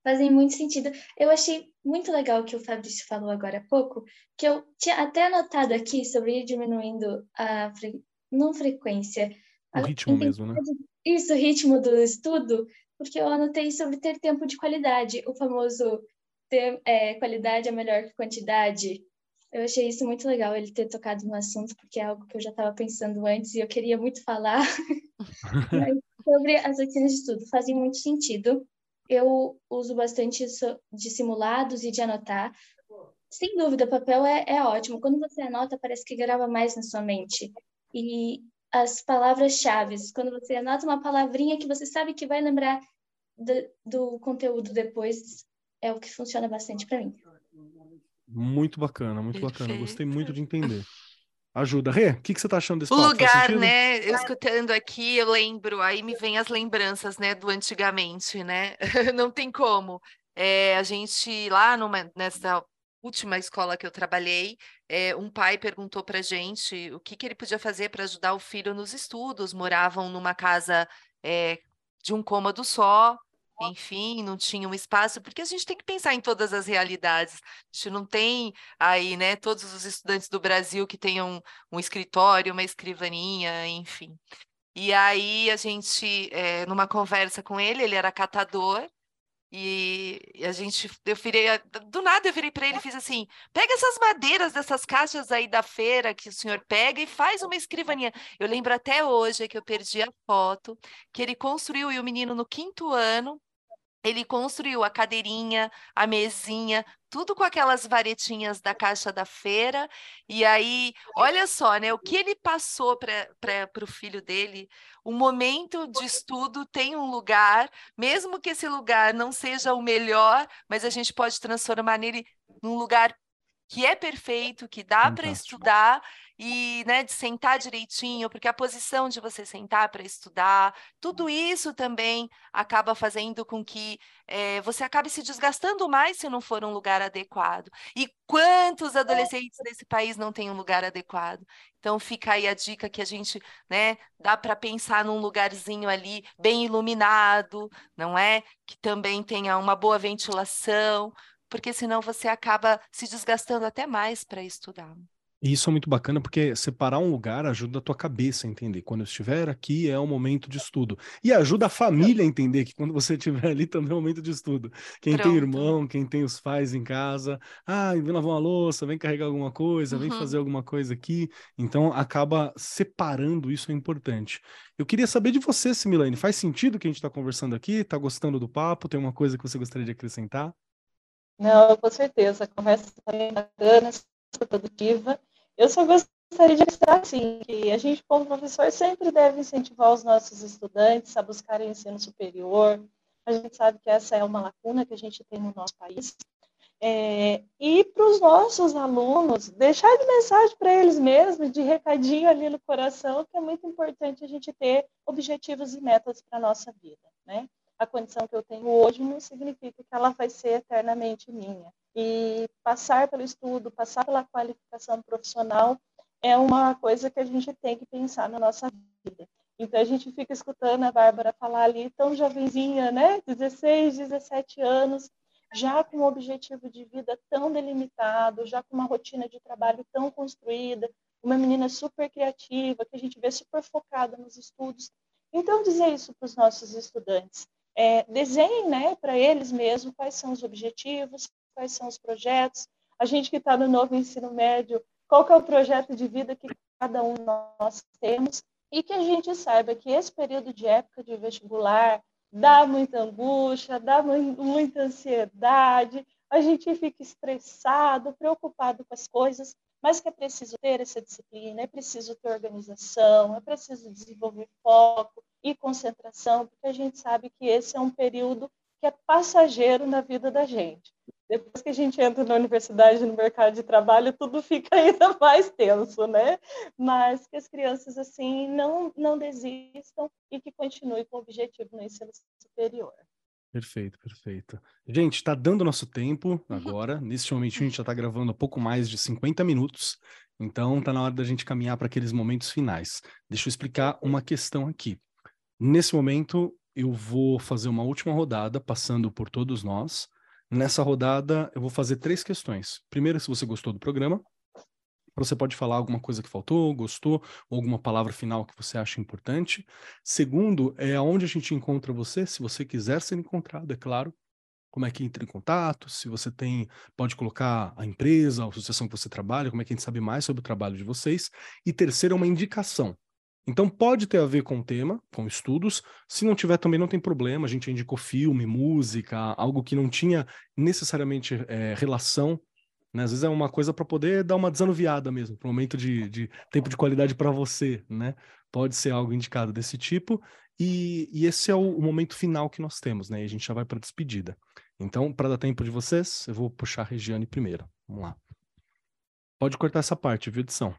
Fazem muito sentido. Eu achei muito legal o que o Fabrício falou agora há pouco, que eu tinha até anotado aqui sobre ir diminuindo a fre... não frequência. O ritmo mesmo, né? Isso, o ritmo do estudo, porque eu anotei sobre ter tempo de qualidade, o famoso ter é, qualidade é melhor que quantidade. Eu achei isso muito legal, ele ter tocado no assunto, porque é algo que eu já estava pensando antes e eu queria muito falar. sobre as oficinas de estudo, fazem muito sentido. Eu uso bastante de simulados e de anotar. Sem dúvida, papel é, é ótimo. Quando você anota, parece que grava mais na sua mente. E as palavras-chave, quando você anota uma palavrinha que você sabe que vai lembrar do, do conteúdo depois, é o que funciona bastante para mim. Muito bacana, muito Perfeito. bacana. Gostei muito de entender. Ajuda. Rê, o que, que você está achando desse O lugar, né? Eu escutando aqui, eu lembro, aí me vem as lembranças, né, do antigamente, né? Não tem como. É, a gente, lá numa, nessa última escola que eu trabalhei, é, um pai perguntou para gente o que, que ele podia fazer para ajudar o filho nos estudos. Moravam numa casa é, de um cômodo só, enfim, não tinha um espaço, porque a gente tem que pensar em todas as realidades. A gente não tem aí, né, todos os estudantes do Brasil que tenham um escritório, uma escrivaninha, enfim. E aí a gente, é, numa conversa com ele, ele era catador, e a gente, eu virei, do nada eu virei para ele e fiz assim: pega essas madeiras dessas caixas aí da feira que o senhor pega e faz uma escrivaninha. Eu lembro até hoje que eu perdi a foto, que ele construiu e o menino no quinto ano ele construiu a cadeirinha, a mesinha, tudo com aquelas varetinhas da caixa da feira. E aí, olha só, né? O que ele passou para o filho dele, o momento de estudo tem um lugar, mesmo que esse lugar não seja o melhor, mas a gente pode transformar nele num lugar que é perfeito, que dá para estudar e né, de sentar direitinho, porque a posição de você sentar para estudar, tudo isso também acaba fazendo com que é, você acabe se desgastando mais se não for um lugar adequado. E quantos adolescentes desse país não têm um lugar adequado? Então fica aí a dica que a gente né, dá para pensar num lugarzinho ali bem iluminado, não é? Que também tenha uma boa ventilação, porque senão você acaba se desgastando até mais para estudar. E isso é muito bacana porque separar um lugar ajuda a tua cabeça a entender. Quando eu estiver aqui é o momento de estudo. E ajuda a família a entender que quando você estiver ali também é o momento de estudo. Quem Pronto. tem irmão, quem tem os pais em casa, ah, vem lavar uma louça, vem carregar alguma coisa, vem uhum. fazer alguma coisa aqui. Então acaba separando, isso é importante. Eu queria saber de você, Similane, faz sentido que a gente está conversando aqui? Está gostando do papo? Tem uma coisa que você gostaria de acrescentar? Não, com certeza. A conversa bem bacana, produtiva. Eu só gostaria de mostrar, assim, que a gente, como professor, sempre deve incentivar os nossos estudantes a buscarem ensino superior. A gente sabe que essa é uma lacuna que a gente tem no nosso país. É, e para os nossos alunos, deixar de mensagem para eles mesmos, de recadinho ali no coração, que é muito importante a gente ter objetivos e metas para a nossa vida, né? A condição que eu tenho hoje não significa que ela vai ser eternamente minha. E passar pelo estudo, passar pela qualificação profissional é uma coisa que a gente tem que pensar na nossa vida. Então a gente fica escutando a Bárbara falar ali, tão jovenzinha, né? 16, 17 anos, já com um objetivo de vida tão delimitado, já com uma rotina de trabalho tão construída, uma menina super criativa, que a gente vê super focada nos estudos. Então, dizer isso para os nossos estudantes. É, desenhem né, para eles mesmos quais são os objetivos, quais são os projetos. A gente que está no novo ensino médio, qual é o projeto de vida que cada um nós temos e que a gente saiba que esse período de época de vestibular dá muita angústia, dá muita ansiedade, a gente fica estressado, preocupado com as coisas, mas que é preciso ter essa disciplina, é preciso ter organização, é preciso desenvolver foco e concentração, porque a gente sabe que esse é um período que é passageiro na vida da gente. Depois que a gente entra na universidade, no mercado de trabalho, tudo fica ainda mais tenso, né? Mas que as crianças, assim, não, não desistam e que continuem com o objetivo no ensino superior. Perfeito, perfeito. Gente, está dando nosso tempo agora. Nesse momento, a gente já está gravando um pouco mais de 50 minutos. Então, está na hora da gente caminhar para aqueles momentos finais. Deixa eu explicar uma questão aqui. Nesse momento, eu vou fazer uma última rodada, passando por todos nós. Nessa rodada, eu vou fazer três questões. Primeiro, se você gostou do programa. Você pode falar alguma coisa que faltou, gostou, ou alguma palavra final que você acha importante. Segundo, é aonde a gente encontra você, se você quiser ser encontrado, é claro. Como é que entra em contato? Se você tem, pode colocar a empresa, a associação que você trabalha, como é que a gente sabe mais sobre o trabalho de vocês. E terceiro, é uma indicação. Então pode ter a ver com o tema, com estudos. Se não tiver, também não tem problema. A gente indicou filme, música, algo que não tinha necessariamente é, relação. Né? Às vezes é uma coisa para poder dar uma desanuviada mesmo, para um momento de, de, tempo de qualidade para você, né? Pode ser algo indicado desse tipo. E, e esse é o, o, momento final que nós temos, né? E a gente já vai para despedida. Então, para dar tempo de vocês, eu vou puxar a Regiane primeiro. Vamos lá. Pode cortar essa parte, viu, edição?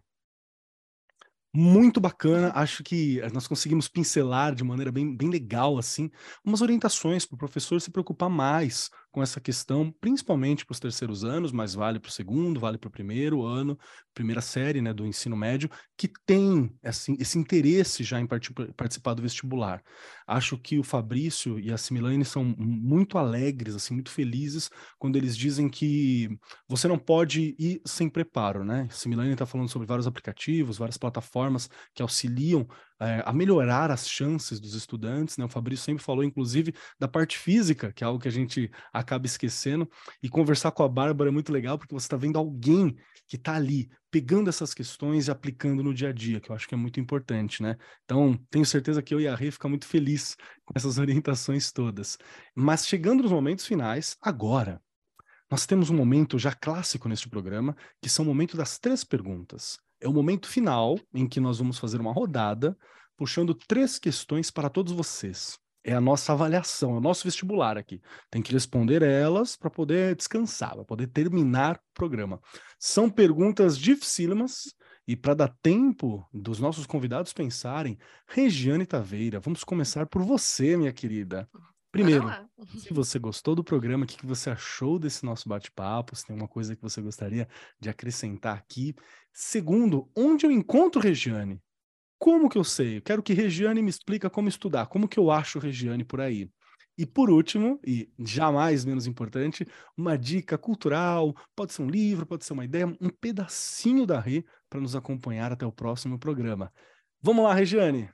Muito bacana. Acho que eh, nós conseguimos pincelar de maneira bem, bem legal, assim, umas orientações para o professor se preocupar mais com essa questão, principalmente para os terceiros anos, mas vale para o segundo, vale para o primeiro ano, primeira série né, do ensino médio, que tem assim, esse interesse já em participar do vestibular. Acho que o Fabrício e a Similane são muito alegres, assim, muito felizes, quando eles dizem que você não pode ir sem preparo, né? Similane está falando sobre vários aplicativos, várias plataformas que auxiliam é, a melhorar as chances dos estudantes, né? O Fabrício sempre falou, inclusive, da parte física, que é algo que a gente acaba esquecendo, e conversar com a Bárbara é muito legal, porque você está vendo alguém que está ali, pegando essas questões e aplicando no dia a dia, que eu acho que é muito importante, né? Então, tenho certeza que eu e a Rê ficam muito felizes com essas orientações todas. Mas chegando nos momentos finais, agora, nós temos um momento já clássico neste programa, que são o momento das três perguntas. É o momento final em que nós vamos fazer uma rodada, puxando três questões para todos vocês. É a nossa avaliação, é o nosso vestibular aqui. Tem que responder elas para poder descansar, para poder terminar o programa. São perguntas dificílimas e para dar tempo dos nossos convidados pensarem, Regiane Taveira, vamos começar por você, minha querida. Primeiro, se você gostou do programa, o que, que você achou desse nosso bate-papo? Se tem alguma coisa que você gostaria de acrescentar aqui. Segundo, onde eu encontro Regiane? Como que eu sei? Eu quero que Regiane me explica como estudar, como que eu acho Regiane por aí. E por último, e jamais menos importante, uma dica cultural, pode ser um livro, pode ser uma ideia, um pedacinho da Rê para nos acompanhar até o próximo programa. Vamos lá, Regiane.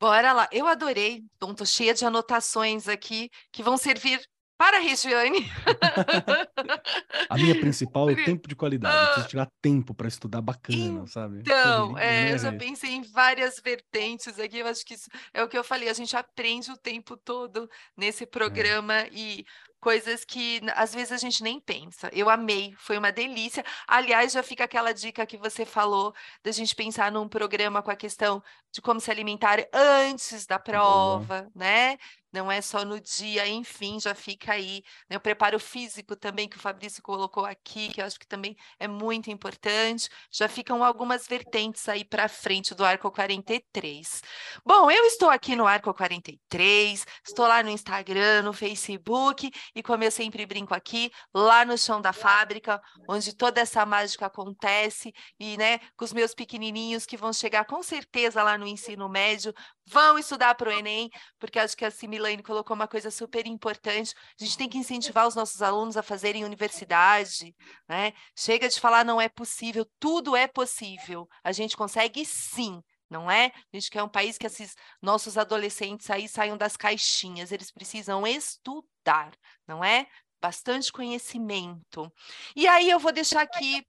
Bora lá. Eu adorei. Então, tô cheia de anotações aqui que vão servir para a Regiane. a minha principal é o tempo de qualidade. Eu preciso tirar tempo para estudar bacana, sabe? Então, é, eu já pensei em várias vertentes aqui. Eu acho que isso é o que eu falei. A gente aprende o tempo todo nesse é. programa é. e coisas que às vezes a gente nem pensa. Eu amei, foi uma delícia. Aliás, já fica aquela dica que você falou da gente pensar num programa com a questão de como se alimentar antes da prova, Boa. né? Não é só no dia, enfim, já fica aí. Né? O preparo físico também, que o Fabrício colocou aqui, que eu acho que também é muito importante. Já ficam algumas vertentes aí para frente do Arco 43. Bom, eu estou aqui no Arco 43, estou lá no Instagram, no Facebook, e como eu sempre brinco aqui, lá no chão da fábrica, onde toda essa mágica acontece, e né, com os meus pequenininhos que vão chegar com certeza lá no ensino médio, vão estudar para o Enem, porque acho que a Similane colocou uma coisa super importante. A gente tem que incentivar os nossos alunos a fazerem universidade, né? Chega de falar não é possível, tudo é possível. A gente consegue sim. Não é? A gente quer um país que esses nossos adolescentes aí saiam das caixinhas, eles precisam estudar, não é? Bastante conhecimento. E aí eu vou deixar aqui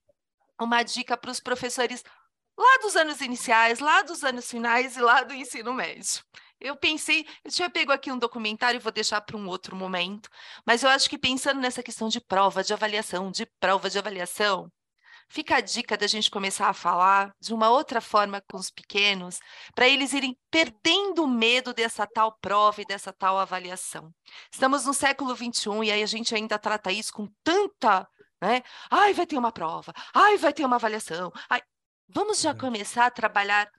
uma dica para os professores lá dos anos iniciais, lá dos anos finais e lá do ensino médio. Eu pensei, eu tinha pego aqui um documentário e vou deixar para um outro momento, mas eu acho que pensando nessa questão de prova, de avaliação, de prova de avaliação, fica a dica da gente começar a falar de uma outra forma com os pequenos, para eles irem perdendo o medo dessa tal prova e dessa tal avaliação. Estamos no século XXI e aí a gente ainda trata isso com tanta. Né? Ai, vai ter uma prova, ai, vai ter uma avaliação. Ai, Vamos já começar a trabalhar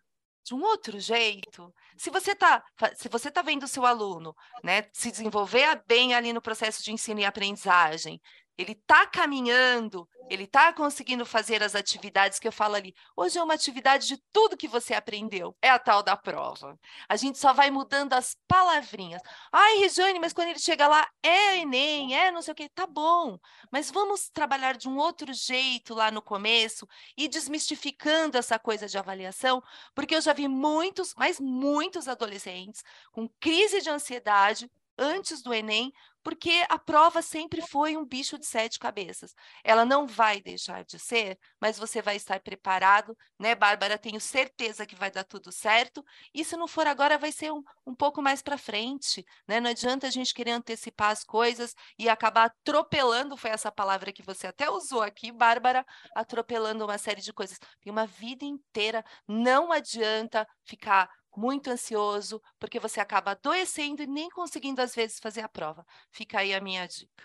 de um outro jeito. Se você está se você tá vendo o seu aluno, né, se desenvolver bem ali no processo de ensino e aprendizagem, ele está caminhando, ele está conseguindo fazer as atividades que eu falo ali. Hoje é uma atividade de tudo que você aprendeu, é a tal da prova. A gente só vai mudando as palavrinhas. Ai, Regiane, mas quando ele chega lá, é Enem, é não sei o quê, tá bom. Mas vamos trabalhar de um outro jeito lá no começo e desmistificando essa coisa de avaliação, porque eu já vi muitos, mas muitos adolescentes com crise de ansiedade antes do Enem, porque a prova sempre foi um bicho de sete cabeças. Ela não vai deixar de ser, mas você vai estar preparado, né, Bárbara? Tenho certeza que vai dar tudo certo. E se não for agora, vai ser um, um pouco mais para frente, né? Não adianta a gente querer antecipar as coisas e acabar atropelando foi essa palavra que você até usou aqui, Bárbara, atropelando uma série de coisas. Tem uma vida inteira, não adianta ficar muito ansioso, porque você acaba adoecendo e nem conseguindo, às vezes, fazer a prova. Fica aí a minha dica.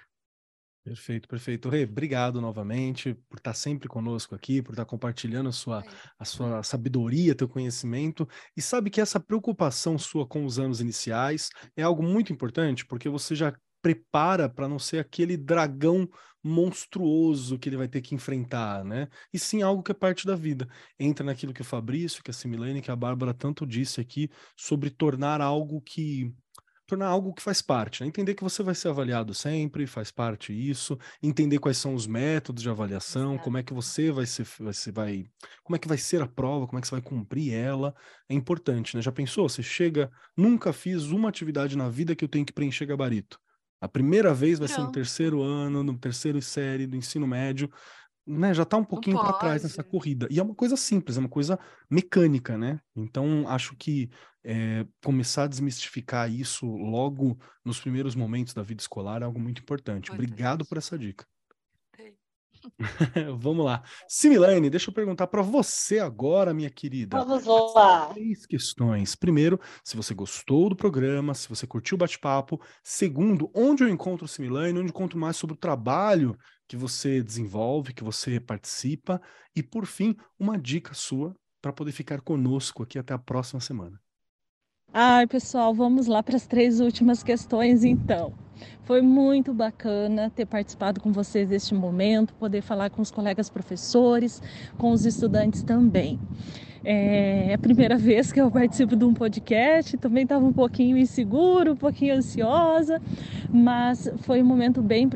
Perfeito, perfeito. Rê, obrigado novamente por estar sempre conosco aqui, por estar compartilhando a sua, a sua sabedoria, teu conhecimento. E sabe que essa preocupação sua com os anos iniciais é algo muito importante, porque você já prepara para não ser aquele dragão monstruoso que ele vai ter que enfrentar, né? E sim algo que é parte da vida. Entra naquilo que o Fabrício, que a Similene, que a Bárbara tanto disse aqui sobre tornar algo que tornar algo que faz parte, né? entender que você vai ser avaliado sempre, faz parte isso, entender quais são os métodos de avaliação, Exato. como é que você vai ser, você vai, como é que vai ser a prova, como é que você vai cumprir ela, é importante, né? Já pensou? Você chega, nunca fiz uma atividade na vida que eu tenho que preencher gabarito. A primeira vez vai ser no terceiro ano, no terceiro série do ensino médio né, já está um pouquinho para trás nessa corrida. E é uma coisa simples, é uma coisa mecânica, né? Então, acho que é, começar a desmistificar isso logo nos primeiros momentos da vida escolar é algo muito importante. Muito Obrigado por essa dica. Vamos lá. Similane, deixa eu perguntar para você agora, minha querida. Vamos lá. Três questões. Primeiro, se você gostou do programa, se você curtiu o bate-papo. Segundo, onde eu encontro Similane, onde eu encontro mais sobre o trabalho que você desenvolve, que você participa. E, por fim, uma dica sua para poder ficar conosco aqui até a próxima semana. Ai, pessoal, vamos lá para as três últimas questões, então. Foi muito bacana ter participado com vocês deste momento, poder falar com os colegas professores, com os estudantes também. É a primeira vez que eu participo de um podcast, também estava um pouquinho inseguro, um pouquinho ansiosa, mas foi um momento bem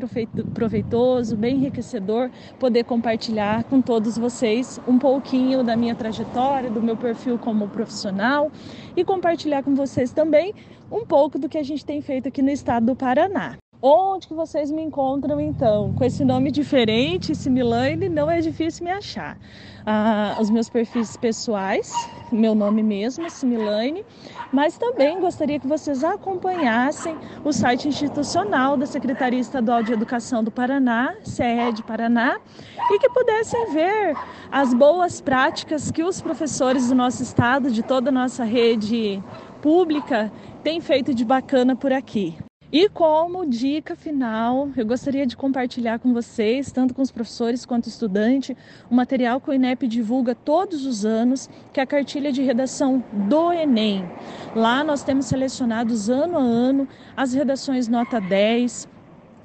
proveitoso, bem enriquecedor poder compartilhar com todos vocês um pouquinho da minha trajetória, do meu perfil como profissional e compartilhar com vocês também um pouco do que a gente tem feito aqui no estado do Paraná. Onde que vocês me encontram então? Com esse nome diferente, Similane, não é difícil me achar. Ah, os meus perfis pessoais, meu nome mesmo, Similane, mas também gostaria que vocês acompanhassem o site institucional da Secretaria Estadual de Educação do Paraná, CE Paraná, e que pudessem ver as boas práticas que os professores do nosso estado, de toda a nossa rede pública, têm feito de bacana por aqui. E como dica final, eu gostaria de compartilhar com vocês, tanto com os professores quanto estudantes, o material que o INEP divulga todos os anos, que é a cartilha de redação do Enem. Lá nós temos selecionados ano a ano as redações nota 10,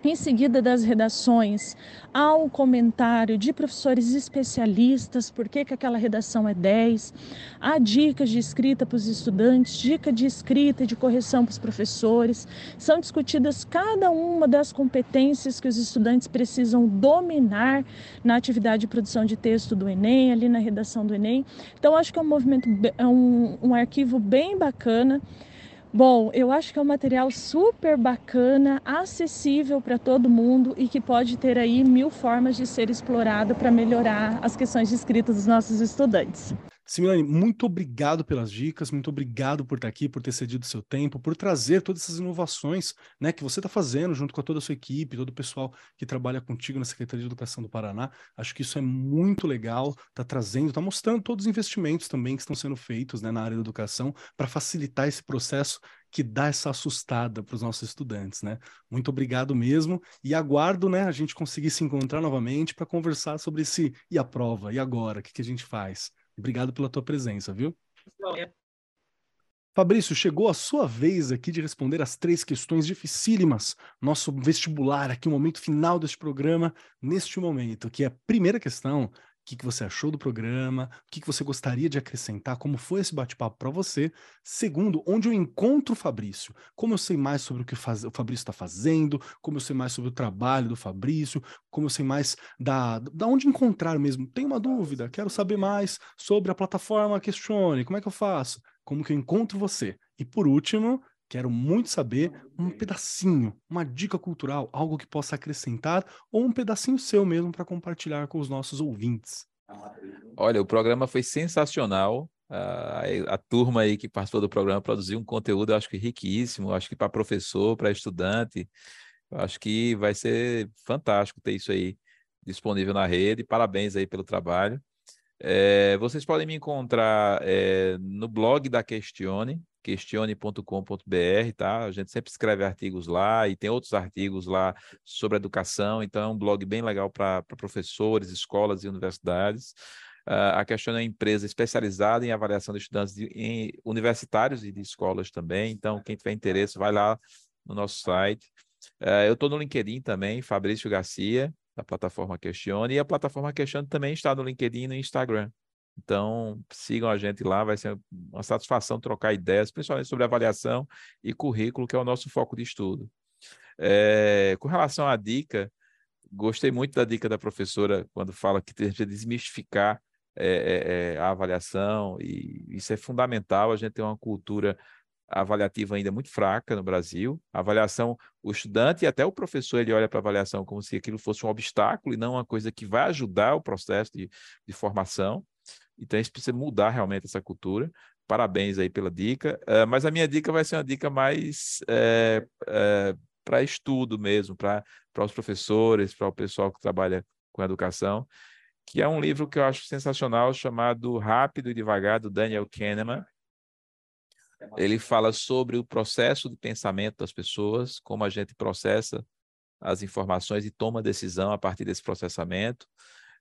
em seguida das redações, há um comentário de professores especialistas, por que, que aquela redação é 10, há dicas de escrita para os estudantes, dica de escrita e de correção para os professores, são discutidas cada uma das competências que os estudantes precisam dominar na atividade de produção de texto do Enem, ali na redação do Enem. Então, acho que é um movimento, é um, um arquivo bem bacana. Bom, eu acho que é um material super bacana, acessível para todo mundo e que pode ter aí mil formas de ser explorado para melhorar as questões de escrita dos nossos estudantes. Similane, muito obrigado pelas dicas, muito obrigado por estar aqui, por ter cedido seu tempo, por trazer todas essas inovações né, que você está fazendo junto com toda a sua equipe, todo o pessoal que trabalha contigo na Secretaria de Educação do Paraná. Acho que isso é muito legal, está trazendo, está mostrando todos os investimentos também que estão sendo feitos né, na área da educação para facilitar esse processo que dá essa assustada para os nossos estudantes, né? Muito obrigado mesmo e aguardo, né, a gente conseguir se encontrar novamente para conversar sobre esse e a prova, e agora, o que, que a gente faz? Obrigado pela tua presença, viu? Fabrício, chegou a sua vez aqui de responder as três questões dificílimas. Nosso vestibular aqui, o momento final deste programa, neste momento, que é a primeira questão que, que você achou do programa, o que, que você gostaria de acrescentar, como foi esse bate-papo para você. Segundo, onde eu encontro o Fabrício, como eu sei mais sobre o que o Fabrício está fazendo, como eu sei mais sobre o trabalho do Fabrício, como eu sei mais da, da onde encontrar mesmo. Tenho uma dúvida, quero saber mais sobre a plataforma Questione, como é que eu faço? Como que eu encontro você? E por último, Quero muito saber um pedacinho, uma dica cultural, algo que possa acrescentar, ou um pedacinho seu mesmo para compartilhar com os nossos ouvintes. Olha, o programa foi sensacional. A, a, turma aí que participou do programa produziu um conteúdo, eu acho que riquíssimo, acho que para professor, para estudante, eu acho que vai ser fantástico ter isso aí disponível na rede. Parabéns aí pelo trabalho. É, vocês podem me encontrar é, no blog da Questione, questione.com.br, tá? A gente sempre escreve artigos lá e tem outros artigos lá sobre educação, então é um blog bem legal para professores, escolas e universidades. Uh, a Questione é uma empresa especializada em avaliação de estudantes de, em universitários e de escolas também, então quem tiver interesse vai lá no nosso site. Uh, eu estou no LinkedIn também, Fabrício Garcia, da plataforma Questione, e a plataforma Questione também está no LinkedIn e no Instagram. Então, sigam a gente lá, vai ser uma satisfação trocar ideias, principalmente sobre avaliação e currículo, que é o nosso foco de estudo. É, com relação à dica, gostei muito da dica da professora quando fala que tem que desmistificar é, é, a avaliação, e isso é fundamental. A gente tem uma cultura avaliativa ainda muito fraca no Brasil. A avaliação, o estudante e até o professor, ele olha para a avaliação como se aquilo fosse um obstáculo e não uma coisa que vai ajudar o processo de, de formação. Então, a gente precisa mudar realmente essa cultura. Parabéns aí pela dica. Uh, mas a minha dica vai ser uma dica mais é, é, para estudo mesmo, para os professores, para o pessoal que trabalha com educação, que é um livro que eu acho sensacional, chamado Rápido e Devagar, do Daniel Kahneman. Ele fala sobre o processo de pensamento das pessoas, como a gente processa as informações e toma decisão a partir desse processamento.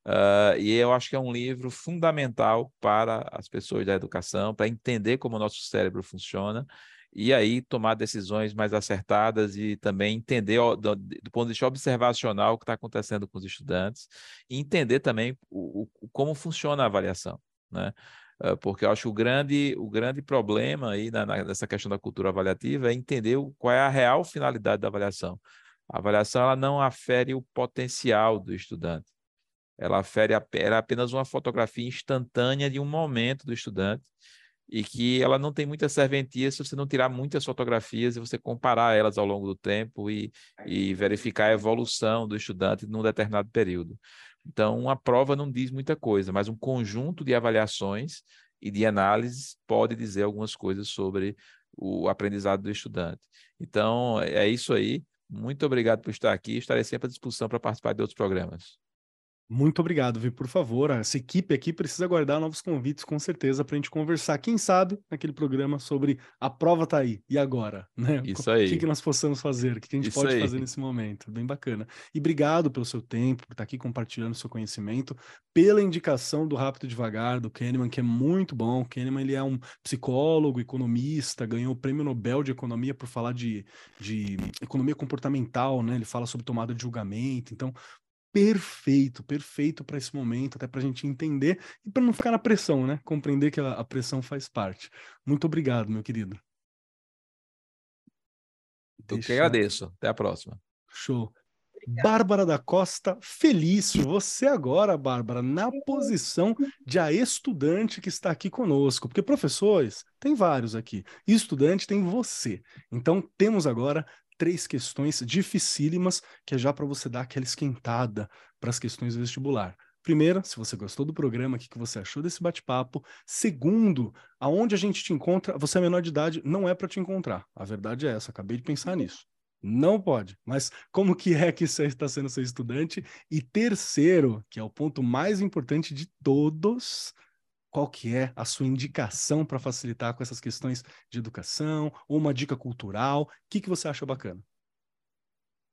Uh, e eu acho que é um livro fundamental para as pessoas da educação, para entender como o nosso cérebro funciona e aí tomar decisões mais acertadas e também entender do, do ponto de vista observacional o que está acontecendo com os estudantes e entender também o, o, como funciona a avaliação, né? Ah, porque eu acho que o grande, o grande problema aí na, nessa questão da cultura avaliativa é entender qual é a real finalidade da avaliação. A avaliação ela não afere o potencial do estudante ela afere ela é apenas uma fotografia instantânea de um momento do estudante e que ela não tem muita serventia se você não tirar muitas fotografias e você comparar elas ao longo do tempo e, e verificar a evolução do estudante num determinado período. Então, uma prova não diz muita coisa, mas um conjunto de avaliações e de análises pode dizer algumas coisas sobre o aprendizado do estudante. Então, é isso aí. Muito obrigado por estar aqui. Estarei sempre à disposição para participar de outros programas. Muito obrigado, Vi. Por favor, essa equipe aqui precisa aguardar novos convites, com certeza, para a gente conversar, quem sabe, naquele programa sobre a prova tá aí, e agora? Né? Isso aí. O que, que nós possamos fazer, o que, que a gente Isso pode aí. fazer nesse momento. Bem bacana. E obrigado pelo seu tempo, por estar aqui compartilhando seu conhecimento, pela indicação do Rápido Devagar, do Kahneman, que é muito bom. O Kahneman ele é um psicólogo, economista, ganhou o Prêmio Nobel de Economia por falar de, de economia comportamental, né? Ele fala sobre tomada de julgamento. Então, perfeito, perfeito para esse momento, até para a gente entender e para não ficar na pressão, né? Compreender que a, a, pressão faz parte. Muito obrigado, meu querido. Eu Deixa... que agradeço. Até a próxima. Show. Bárbara da Costa Felício, você agora, Bárbara, na posição de a estudante que está aqui conosco, porque professores tem vários aqui, e estudante tem você. Então temos agora três questões dificílimas, que é já para você dar aquela esquentada para as questões vestibular. Primeiro, se você gostou do programa, o que, que você achou desse bate-papo? Segundo, aonde a gente te encontra? Você é menor de idade, não é para te encontrar. A verdade é essa, acabei de pensar nisso. Não pode. Mas como que é que você está sendo seu estudante? E terceiro, que é o ponto mais importante de todos, qual que é a sua indicação para facilitar com essas questões de educação, ou uma dica cultural? O que, que você acha bacana?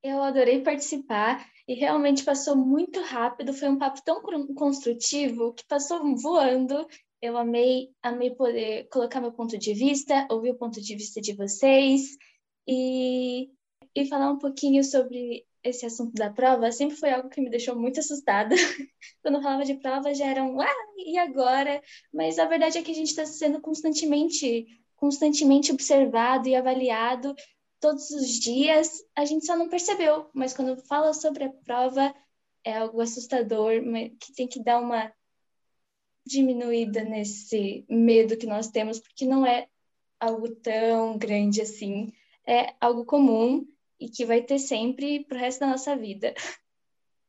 Eu adorei participar e realmente passou muito rápido. Foi um papo tão construtivo que passou voando. Eu amei, amei poder colocar meu ponto de vista, ouvir o ponto de vista de vocês e, e falar um pouquinho sobre esse assunto da prova sempre foi algo que me deixou muito assustada. Quando falava de prova, já era um, ah, e agora? Mas a verdade é que a gente está sendo constantemente, constantemente observado e avaliado todos os dias. A gente só não percebeu, mas quando fala sobre a prova, é algo assustador, que tem que dar uma diminuída nesse medo que nós temos, porque não é algo tão grande assim. É algo comum e que vai ter sempre para o resto da nossa vida.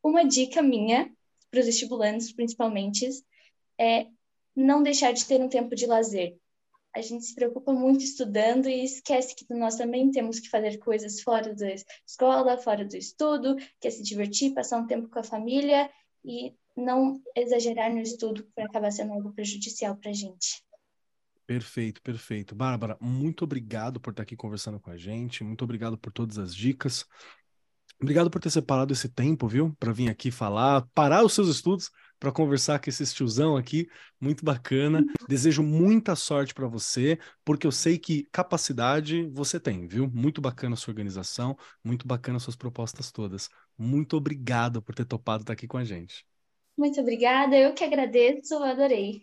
Uma dica minha, para os estimulantes principalmente, é não deixar de ter um tempo de lazer. A gente se preocupa muito estudando e esquece que nós também temos que fazer coisas fora da escola, fora do estudo, que é se divertir, passar um tempo com a família e não exagerar no estudo para acabar sendo algo prejudicial para a gente. Perfeito, perfeito. Bárbara, muito obrigado por estar aqui conversando com a gente, muito obrigado por todas as dicas. Obrigado por ter separado esse tempo, viu, para vir aqui falar, parar os seus estudos, para conversar com esse tiozão aqui, muito bacana. Desejo muita sorte para você, porque eu sei que capacidade você tem, viu? Muito bacana a sua organização, muito bacana as suas propostas todas. Muito obrigado por ter topado estar aqui com a gente. Muito obrigada, eu que agradeço, adorei.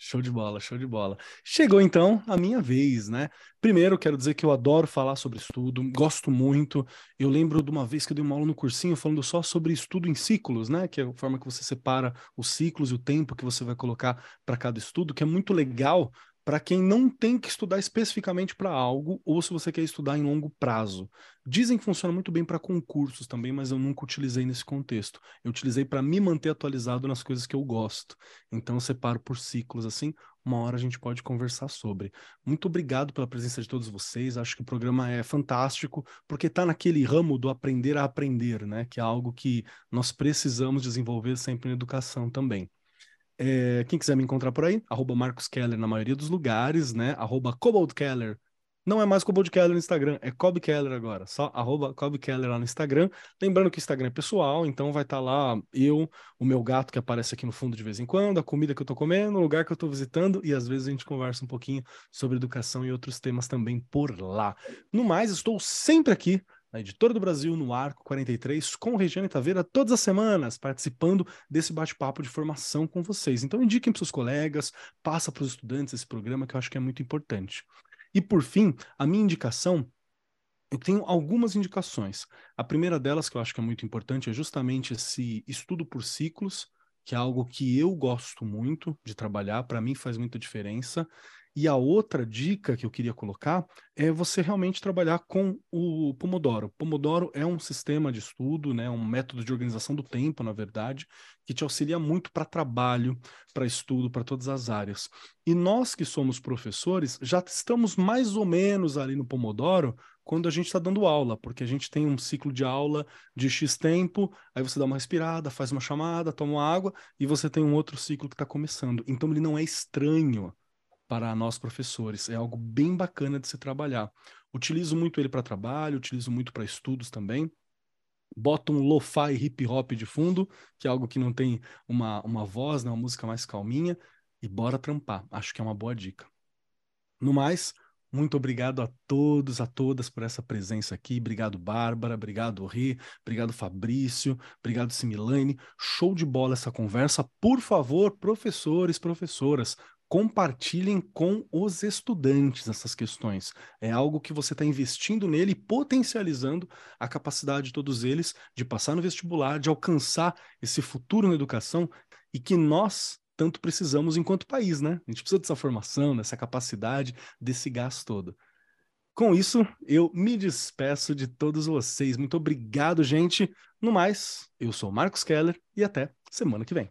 Show de bola, show de bola. Chegou então a minha vez, né? Primeiro, quero dizer que eu adoro falar sobre estudo, gosto muito. Eu lembro de uma vez que eu dei uma aula no cursinho falando só sobre estudo em ciclos, né? Que é a forma que você separa os ciclos e o tempo que você vai colocar para cada estudo, que é muito legal para quem não tem que estudar especificamente para algo ou se você quer estudar em longo prazo. Dizem que funciona muito bem para concursos também, mas eu nunca utilizei nesse contexto. Eu utilizei para me manter atualizado nas coisas que eu gosto. Então eu separo por ciclos assim. Uma hora a gente pode conversar sobre. Muito obrigado pela presença de todos vocês. Acho que o programa é fantástico porque está naquele ramo do aprender a aprender, né? Que é algo que nós precisamos desenvolver sempre na educação também. É, quem quiser me encontrar por aí, arroba Marcos Keller na maioria dos lugares, né? Arroba Keller. Não é mais Cobalt Keller no Instagram, é Cobb Keller agora. Só arroba Cobb Keller lá no Instagram. Lembrando que o Instagram é pessoal, então vai estar tá lá eu, o meu gato que aparece aqui no fundo de vez em quando, a comida que eu tô comendo, o lugar que eu tô visitando e às vezes a gente conversa um pouquinho sobre educação e outros temas também por lá. No mais, estou sempre aqui na Editora do Brasil, no Arco 43, com Regiane Taveira, todas as semanas, participando desse bate-papo de formação com vocês. Então, indiquem para seus colegas, passa para os estudantes esse programa, que eu acho que é muito importante. E, por fim, a minha indicação eu tenho algumas indicações. A primeira delas, que eu acho que é muito importante, é justamente esse estudo por ciclos, que é algo que eu gosto muito de trabalhar, para mim faz muita diferença. E a outra dica que eu queria colocar é você realmente trabalhar com o Pomodoro. Pomodoro é um sistema de estudo, né, um método de organização do tempo, na verdade, que te auxilia muito para trabalho, para estudo, para todas as áreas. E nós que somos professores já estamos mais ou menos ali no Pomodoro quando a gente está dando aula, porque a gente tem um ciclo de aula de X tempo, aí você dá uma respirada, faz uma chamada, toma água, e você tem um outro ciclo que está começando. Então ele não é estranho para nós professores. É algo bem bacana de se trabalhar. Utilizo muito ele para trabalho, utilizo muito para estudos também. Boto um lo-fi hip hop de fundo, que é algo que não tem uma, uma voz, né, uma música mais calminha, e bora trampar. Acho que é uma boa dica. No mais, muito obrigado a todos, a todas por essa presença aqui. Obrigado, Bárbara. Obrigado, Rê. Obrigado, Fabrício. Obrigado, Similane. Show de bola essa conversa. Por favor, professores, professoras, compartilhem com os estudantes essas questões. É algo que você está investindo nele e potencializando a capacidade de todos eles de passar no vestibular, de alcançar esse futuro na educação e que nós tanto precisamos enquanto país, né? A gente precisa dessa formação, dessa capacidade, desse gás todo. Com isso, eu me despeço de todos vocês. Muito obrigado, gente. No mais, eu sou Marcos Keller e até semana que vem.